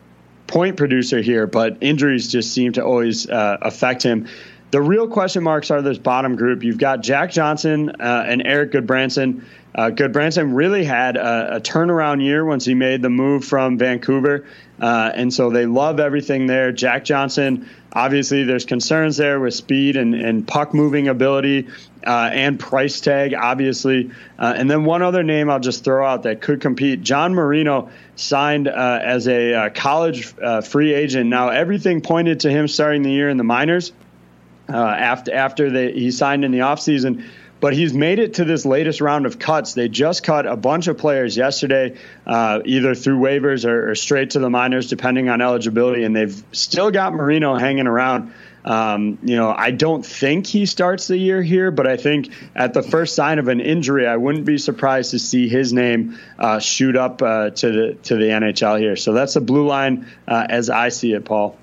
point producer here, but injuries just seem to always uh, affect him. The real question marks are this bottom group. You've got Jack Johnson uh, and Erik Gudbranson. Uh, Gudbranson really had a, a, turnaround year once he made the move from Vancouver, uh, and so they love everything there. Jack Johnson, obviously, there's concerns there with speed and, and puck moving ability uh, and price tag, obviously. Uh, and then one other name I'll just throw out that could compete: John Marino signed uh, as a uh, college free agent. Now everything pointed to him starting the year in the minors. After after they, he signed in the offseason but he's made it to this latest round of cuts. They just cut a bunch of players yesterday, uh, either through waivers or, or, straight to the minors, depending on eligibility, and they've still got Marino hanging around. Um, you know, I don't think he starts the year here, but I think at the first sign of an injury, I wouldn't be surprised to see his name uh, shoot up uh, to the to the NHL here. So that's the blue line uh, as I see it, Paul.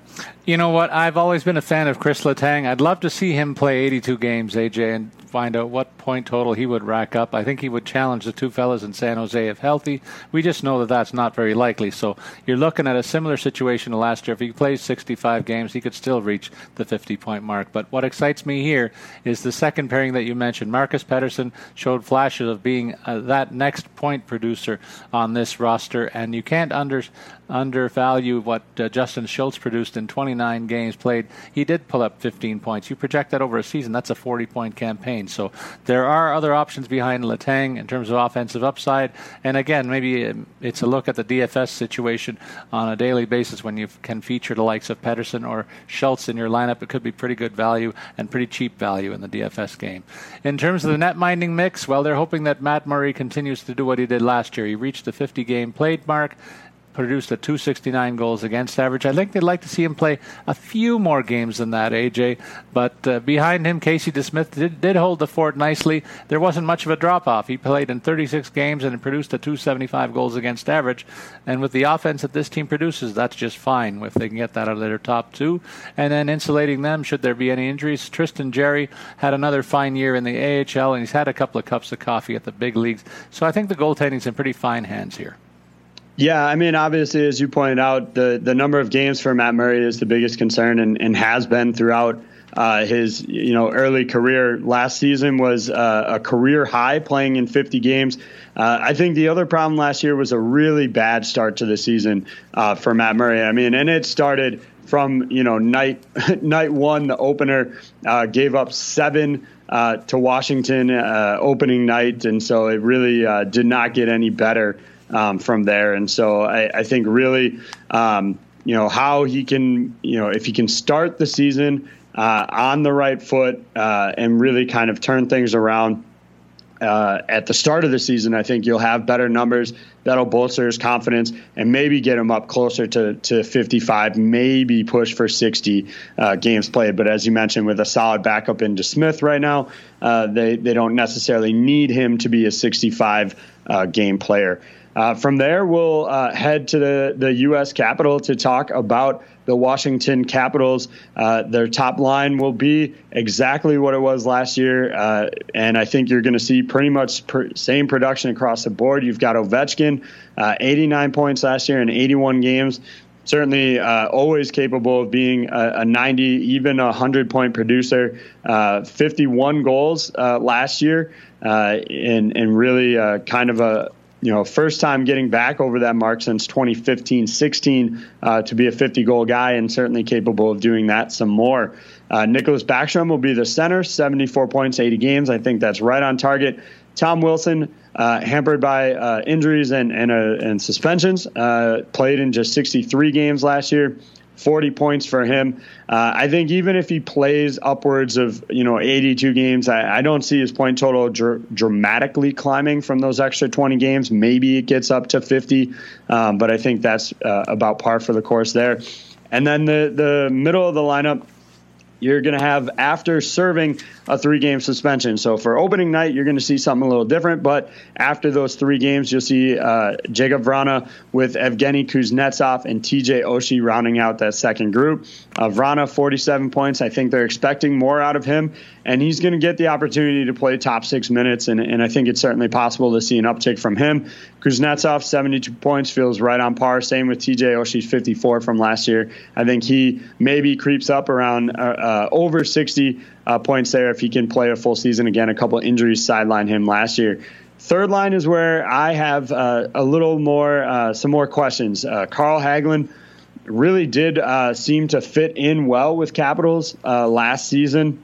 You know what? I've always been a fan of Chris Letang. I'd love to see him play 82 games, AJ, and find out what point total he would rack up. I think he would challenge the two fellas in San Jose if healthy. We just know that that's not very likely. So you're looking at a similar situation to last year. If he plays 65 games, he could still reach the 50 point mark. But what excites me here is the second pairing that you mentioned. Marcus Pettersson showed flashes of being uh, that next point producer on this roster, and you can't under undervalue what uh, Justin Schultz produced in 29 games played. He did pull up 15 points. You project that over a season, that's a 40 point campaign. So there are other options behind Letang in terms of offensive upside. And again, maybe um, it's a look at the DFS situation on a daily basis when you can feature the likes of Pettersson or Schultz in your lineup. It could be pretty good value and pretty cheap value in the DFS game. In terms of the net minding mix, well, they're hoping that Matt Murray continues to do what he did last year. He reached the 50 game played mark produced a 269 goals against average. I think they'd like to see him play a few more games than that, AJ. But uh, behind him, Casey DeSmith did, did hold the fort nicely. There wasn't much of a drop off. He played in 36 games and produced a 275 goals against average. And with the offense that this team produces, that's just fine if they can get that out of their top two. And then insulating them, should there be any injuries. Tristan Jarry had another fine year in the AHL, and he's had a couple of cups of coffee at the big leagues. So I think the goaltending's in pretty fine hands here. Yeah, I mean, obviously, as you pointed out, the the number of games for Matt Murray is the biggest concern, and, and has been throughout uh, his you know early career. Last season was uh, a career high, playing in 50 games. Uh, I think the other problem last year was a really bad start to the season uh, for Matt Murray. I mean, and it started from you know night night one, the opener uh, gave up seven. Uh, to Washington opening night, and so it really did not get any better um, from there. And so I, I think really, um, you know, how he can, you know, if he can start the season uh, on the right foot uh, and really kind of turn things around. Uh, at the start of the season, I think you'll have better numbers that'll bolster his confidence and maybe get him up closer to, to 55, maybe push for 60 uh, games played. But as you mentioned, with a solid backup in DeSmith right now, uh, they, they don't necessarily need him to be a 65 uh, game player. Uh, from there, we'll uh, head to the, the U.S. Capitol to talk about the Washington Capitals. Uh, their top line will be exactly what it was last year, uh, and I think you're going to see pretty much same production across the board. You've got Ovechkin, uh, 89 points last year in 81 games. Certainly, uh, always capable of being a, a 90, even a 100 point producer. 51 goals last year, and and really kind of a you know, first time getting back over that mark since 2015 16 uh, to be a 50 goal guy and certainly capable of doing that some more. Uh, Nicklas Backstrom will be the center, 74 points, 80 games. I think that's right on target. Tom Wilson, uh, hampered by uh, injuries and and, uh, and suspensions, uh, played in just 63 games last year. 40 points for him. Uh, I think even if he plays upwards of you know 82 games, I, I don't see his point total dr- dramatically climbing from those extra 20 games. Maybe it gets up to 50, um, but I think that's uh, about par for the course there. And then the the middle of the lineup you're going to have after serving a three game suspension. So for opening night, you're going to see something a little different. But after those three games, you'll see uh, Jakub Vrana with Evgeny Kuznetsov and TJ Oshie rounding out that second group. Uh, Vrana, 47 points. I think they're expecting more out of him, and he's going to get the opportunity to play top six minutes. And, and I think it's certainly possible to see an uptick from him. Kuznetsov, 72 points, feels right on par. Same with TJ Oshie, 54 from last year. I think he maybe creeps up around uh, uh, over 60 uh, points there if he can play a full season again. A couple injuries sidelined him last year. Third line is where I have uh, a little more, uh, some more questions. Uh, Carl Hagelin really did seem to fit in well with Capitals last season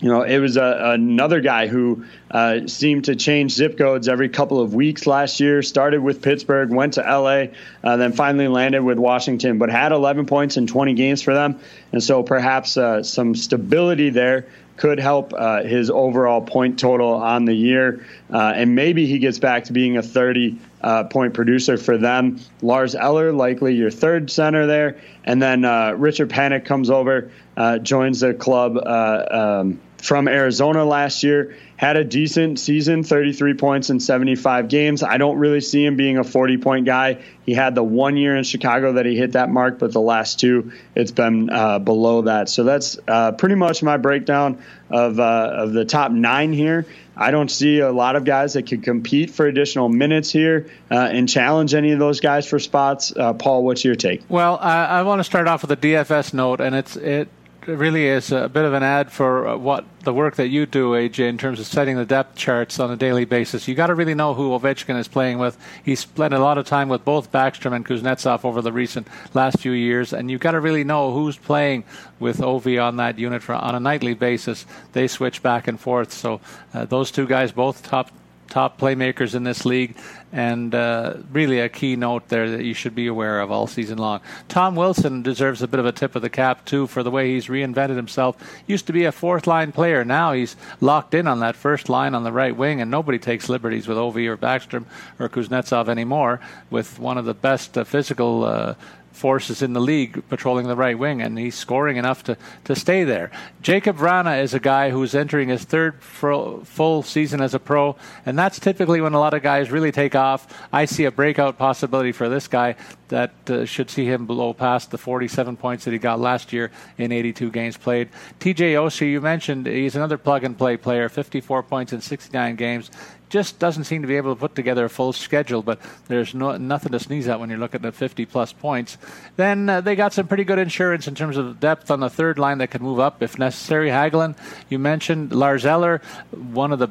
you know, it was a, another guy who uh, seemed to change zip codes every couple of weeks last year. Started with Pittsburgh, went to LA, uh, then finally landed with Washington, but had 11 points in 20 games for them. And so perhaps uh, some stability there could help uh, his overall point total on the year. Uh, and maybe he gets back to being a 30 uh, point producer for them. Lars Eller, likely your third center there. And then uh, Richard Panik comes over, uh, joins the club uh, um, from Arizona last year. Had a decent season, 33 points in 75 games. I don't really see him being a 40 point guy. He had the one year in Chicago that he hit that mark, but the last two, it's been uh, below that. So that's uh, pretty much my breakdown of, uh, of the top nine here. I don't see a lot of guys that could compete for additional minutes here uh, and challenge any of those guys for spots. Uh, Paul, what's your take? Well, I, I want to start off with a DFS note, and it's it really is a bit of an ad for uh, what the work that you do, AJ, in terms of setting the depth charts on a daily basis. You got to really know who Ovechkin is playing with. He's spent a lot of time with both Backstrom and Kuznetsov over the recent last few years, and you've got to really know who's playing with Ovi on that unit for, on a nightly basis. They switch back and forth, so uh, those two guys both top top playmakers in this league, and uh, really a key note there that you should be aware of all season long. Tom Wilson deserves a bit of a tip of the cap too for the way he's reinvented himself. Used to be a fourth line player, now he's locked in on that first line on the right wing, and nobody takes liberties with Ovi or Backstrom or Kuznetsov anymore. With one of the best uh, physical uh, forces in the league patrolling the right wing, and he's scoring enough to, to stay there. Jakub Vrana is a guy who's entering his third full season as a pro, and that's typically when a lot of guys really take off. I see a breakout possibility for this guy that uh, should see him blow past the 47 points that he got last year in 82 games played. TJ Oshie, you mentioned, he's another plug and play player, 54 points in 69 games just doesn't seem to be able to put together a full schedule, but there's no, nothing to sneeze at when you're looking at 50 plus points. Then uh, they got some pretty good insurance in terms of depth on the third line that could move up if necessary. Hagelin, you mentioned Lars Eller, one of the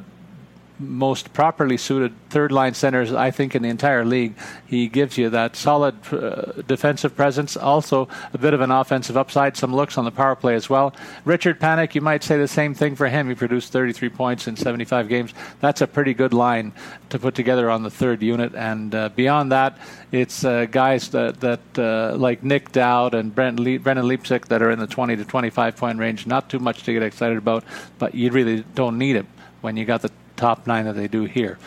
most properly suited third line centers, I think, in the entire league. He gives you that solid uh, defensive presence, also a bit of an offensive upside, some looks on the power play as well. Richard Panik, you might say the same thing for him. He produced 33 points in 75 games. That's a pretty good line to put together on the third unit. And uh, beyond that, it's uh, guys that, that uh, like Nic Dowd and Brent Le- Brendan Leipsic that are in the 20 to 25 point range. Not too much to get excited about, but you really don't need it when you got the top nine that they do here.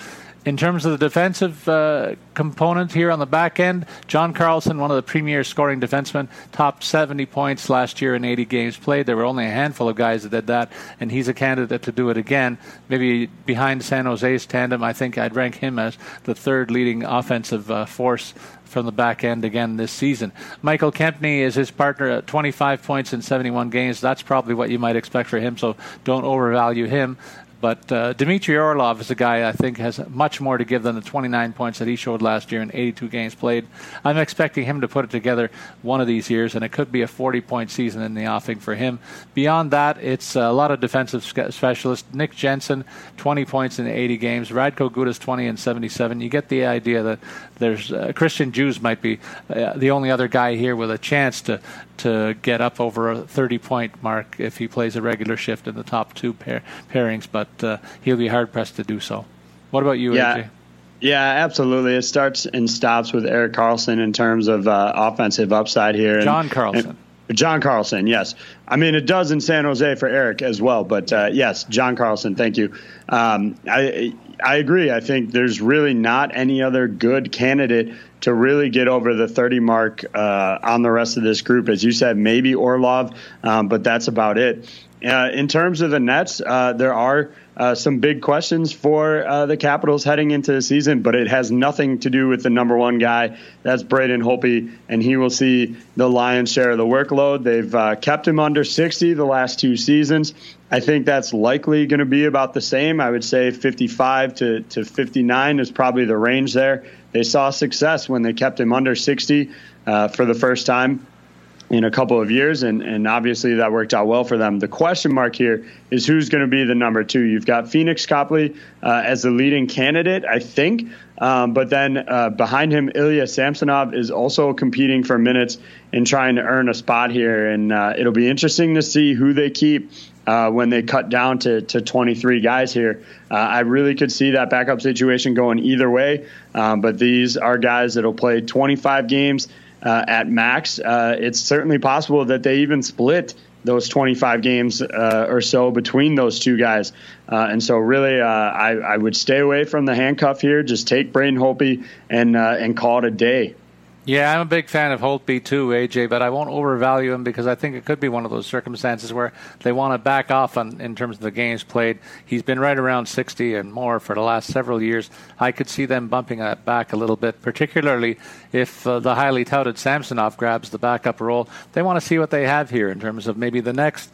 In terms of the defensive uh, component here on the back end, John Carlson, one of the premier scoring defensemen, top 70 points last year in 80 games played. There were only a handful of guys that did that, and he's a candidate to do it again. Maybe behind San Jose's tandem, I think I'd rank him as the third leading offensive uh, force from the back end again this season. Michael Kempny is his partner at 25 points in 71 games. That's probably what you might expect for him, so don't overvalue him. But uh, Dmitry Orlov is a guy I think has much more to give than the 29 points that he showed last year in 82 games played. I'm expecting him to put it together one of these years, and it could be a 40 point season in the offing for him. Beyond that, it's a lot of defensive specialists. Nick Jensen, 20 points in 80 games. Radko Gudas, 20 and 77. You get the idea that there's uh, Christian Djoos might be uh, the only other guy here with a chance to to get up over a 30 point mark if he plays a regular shift in the top two pair, pairings, but uh, he'll be hard pressed to do so. What about you, yeah. AJ? Yeah, absolutely. It starts and stops with Erik Karlsson in terms of uh, offensive upside here. John Carlson. And John Carlson, yes. I mean, it does in San Jose for Erik as well, but uh, yes, John Carlson, thank you. Um, I I agree. I think there's really not any other good candidate to really get over the 30 mark uh, on the rest of this group. As you said, maybe Orlov, um, but that's about it. Uh, in terms of the Nets, uh, there are uh, some big questions for uh, the Capitals heading into the season, but it has nothing to do with the number one guy. That's Braden Holtby, and he will see the lion's share of the workload. They've uh, kept him under 60 the last two seasons. I think that's likely going to be about the same. I would say 55 to, to 59 is probably the range there. They saw success when they kept him under 60 uh, for the first time in a couple of years, and, and obviously that worked out well for them. The question mark here is who's going to be the number two. You've got Pheonix Copley uh, as the leading candidate, I think, um, but then uh, behind him, Ilya Samsonov is also competing for minutes and trying to earn a spot here, and uh, it'll be interesting to see who they keep. Uh, when they cut down to, to 23 guys here. Uh, I really could see that backup situation going either way, um, but these are guys that'll play 25 games uh, at max. Uh, it's certainly possible that they even split those 25 games uh, or so between those two guys. Uh, and so, really, uh, I, I, would stay away from the handcuff here. Just take Braden Holtby and uh, and call it a day. Yeah, I'm a big fan of Holtby too, AJ, but I won't overvalue him because I think it could be one of those circumstances where they want to back off on, in terms of the games played. He's been right around 60 and more for the last several years. I could see them bumping that back a little bit, particularly if uh, the highly touted Samsonov grabs the backup role. They want to see what they have here in terms of maybe the next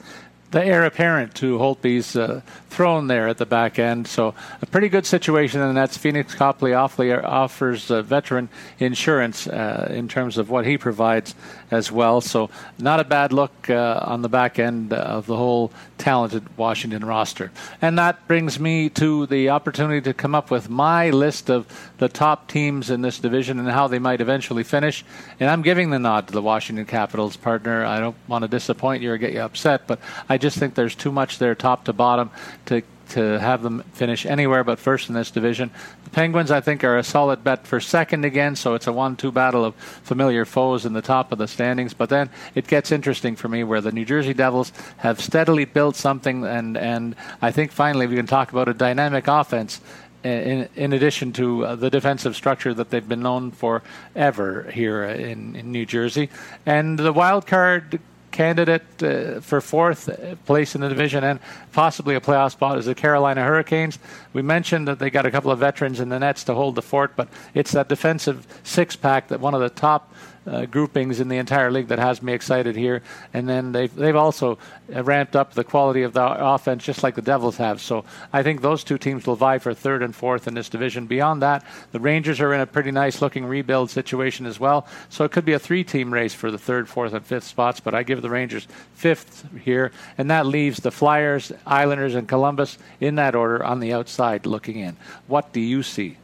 the heir apparent to Holtby's uh, throne there at the back end. So a pretty good situation, and that's Pheonix Copley offers uh, veteran insurance uh, in terms of what he provides as well. So not a bad look uh, on the back end of the whole talented Washington roster. And that brings me to the opportunity to come up with my list of the top teams in this division and how they might eventually finish. And I'm giving the nod to the Washington Capitals partner. I don't want to disappoint you or get you upset, but I just think there's too much there top to bottom to to have them finish anywhere but first in this division. The Penguins, I think, are a solid bet for second again, so it's a one-two battle of familiar foes in the top of the standings. But then it gets interesting for me, where the New Jersey Devils have steadily built something, and and I think finally we can talk about a dynamic offense. In, in addition to uh, the defensive structure that they've been known for ever here in, in New Jersey, and the wild card candidate uh, for fourth place in the division and possibly a playoff spot is the Carolina Hurricanes. We mentioned that they got a couple of veterans in the nets to hold the fort, but it's that defensive six pack that one of the top uh, groupings in the entire league that has me excited here. And then they've they've also uh, ramped up the quality of the offense just like the Devils have. So I think those two teams will vie for third and fourth in this division. Beyond that, the Rangers are in a pretty nice looking rebuild situation as well. So it could be a three team race for the third, fourth, and fifth spots. But I give the Rangers fifth here, and that leaves the Flyers, Islanders, and Columbus in that order on the outside looking in. What do you see?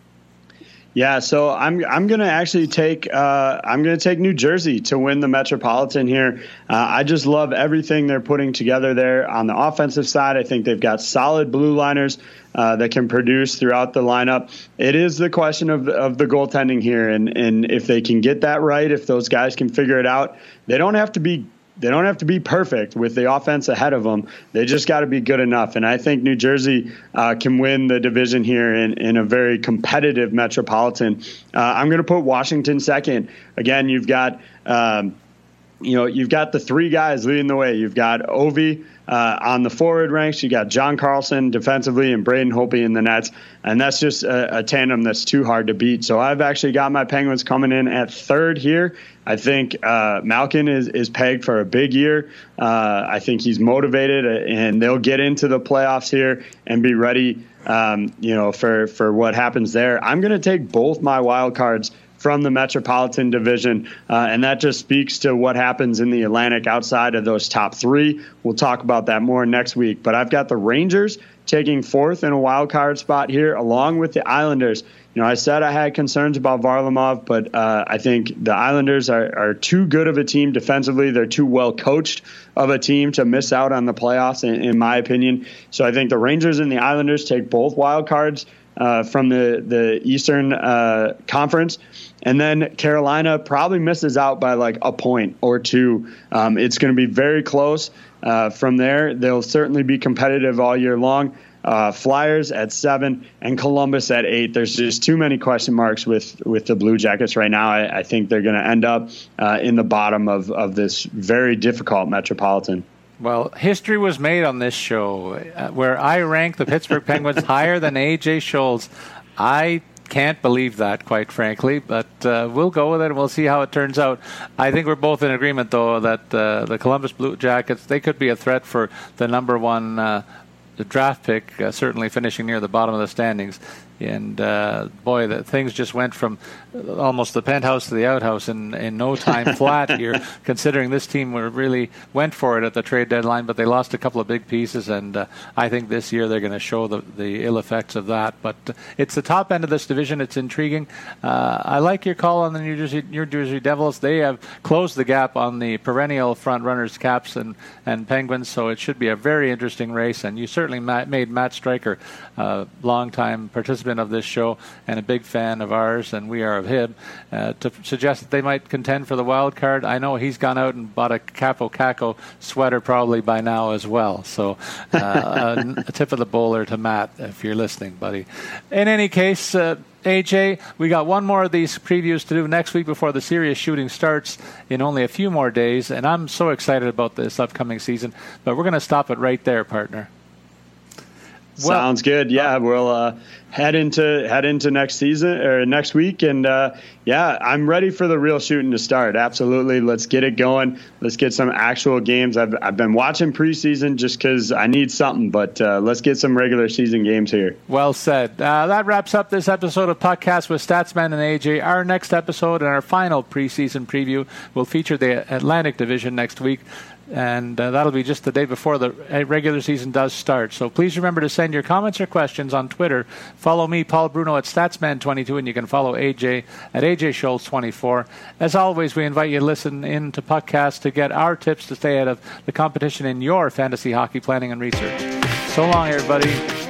Yeah, so I'm I'm gonna actually take uh, I'm gonna take New Jersey to win the Metropolitan here. Uh, I just love everything they're putting together there on the offensive side. I think they've got solid blue liners uh, that can produce throughout the lineup. It is the question of of the goaltending here, and and if they can get that right, if those guys can figure it out, they don't have to be they don't have to be perfect with the offense ahead of them. They just got to be good enough. And I think New Jersey uh, can win the division here in, in a very competitive metropolitan. Uh, I'm going to put Washington second. Again, you've got. Um, you know, you've got the three guys leading the way. You've got Ovi, uh, on the forward ranks, you got John Carlson defensively and Braden Holtby in the nets, and that's just a, a, tandem that's too hard to beat. So I've actually got my Penguins coming in at third here. I think uh, Malkin is, is pegged for a big year. Uh, I think he's motivated, uh, and they'll get into the playoffs here and be ready. Um, you know, for for what happens there. I'm going to take both my wild cards from the Metropolitan Division. Uh, and that just speaks to what happens in the Atlantic outside of those top three. We'll talk about that more next week. But I've got the Rangers taking fourth in a wild card spot here, along with the Islanders. You know, I said I had concerns about Varlamov, but uh, I think the Islanders are, are too good of a team defensively. They're too well coached of a team to miss out on the playoffs, in, in my opinion. So I think the Rangers and the Islanders take both wild cards uh, from the the Eastern uh, Conference. And then Carolina probably misses out by like a point or two. Um, it's going to be very close. Uh, from there, they'll certainly be competitive all year long. Uh, Flyers at seven and Columbus at eight. There's just too many question marks with with the Blue Jackets right now. I, I think they're going to end up uh, in the bottom of of this very difficult Metropolitan. Well, history was made on this show uh, where I rank the Pittsburgh Penguins higher than AJ Scholz. I can't believe that, quite frankly, but uh, we'll go with it and we'll see how it turns out. I think we're both in agreement, though, that uh, the Columbus Blue Jackets they could be a threat for the number one uh, draft pick, uh, certainly finishing near the bottom of the standings. And uh, boy, the things just went from almost the penthouse to the outhouse in, in no time flat here, considering this team were really went for it at the trade deadline, but they lost a couple of big pieces, and uh, I think this year they're going to show the, the ill effects of that. But it's the top end of this division. It's intriguing. Uh, I like your call on the New Jersey New Jersey Devils. They have closed the gap on the perennial front runners, Caps and, and Penguins, so it should be a very interesting race. And you certainly made Matt Stryker, a uh, longtime participant of this show and a big fan of ours, and we are of him, uh, to suggest that they might contend for the wild card. I know he's gone out and bought a Kaapo Kakko sweater probably by now as well. So uh, a, a, tip of the bowler to Matt if you're listening, buddy. In any case, uh, AJ, we got one more of these previews to do next week before the serious shooting starts in only a few more days, and I'm so excited about this upcoming season. But we're going to stop it right there, partner. Well, Sounds good. Yeah, we'll uh, head into head into next season or next week, and uh, yeah, I'm ready for the real shooting to start. Absolutely, let's get it going. Let's get some actual games. I've I've been watching preseason just because I need something, but uh, let's get some regular season games here. Well said. Uh, that wraps up this episode of podcast with Statsman and AJ. Our next episode and our final preseason preview will feature the Atlantic Division next week and uh, that'll be just the day before the uh, regular season does start. So please remember to send your comments or questions on Twitter. Follow me, Paul Bruno, at Statsman22, and you can follow AJ at AJ Scholz24. As always, we invite you to listen in to podcasts to get our tips to stay ahead of the competition in your fantasy hockey planning and research. So long, everybody.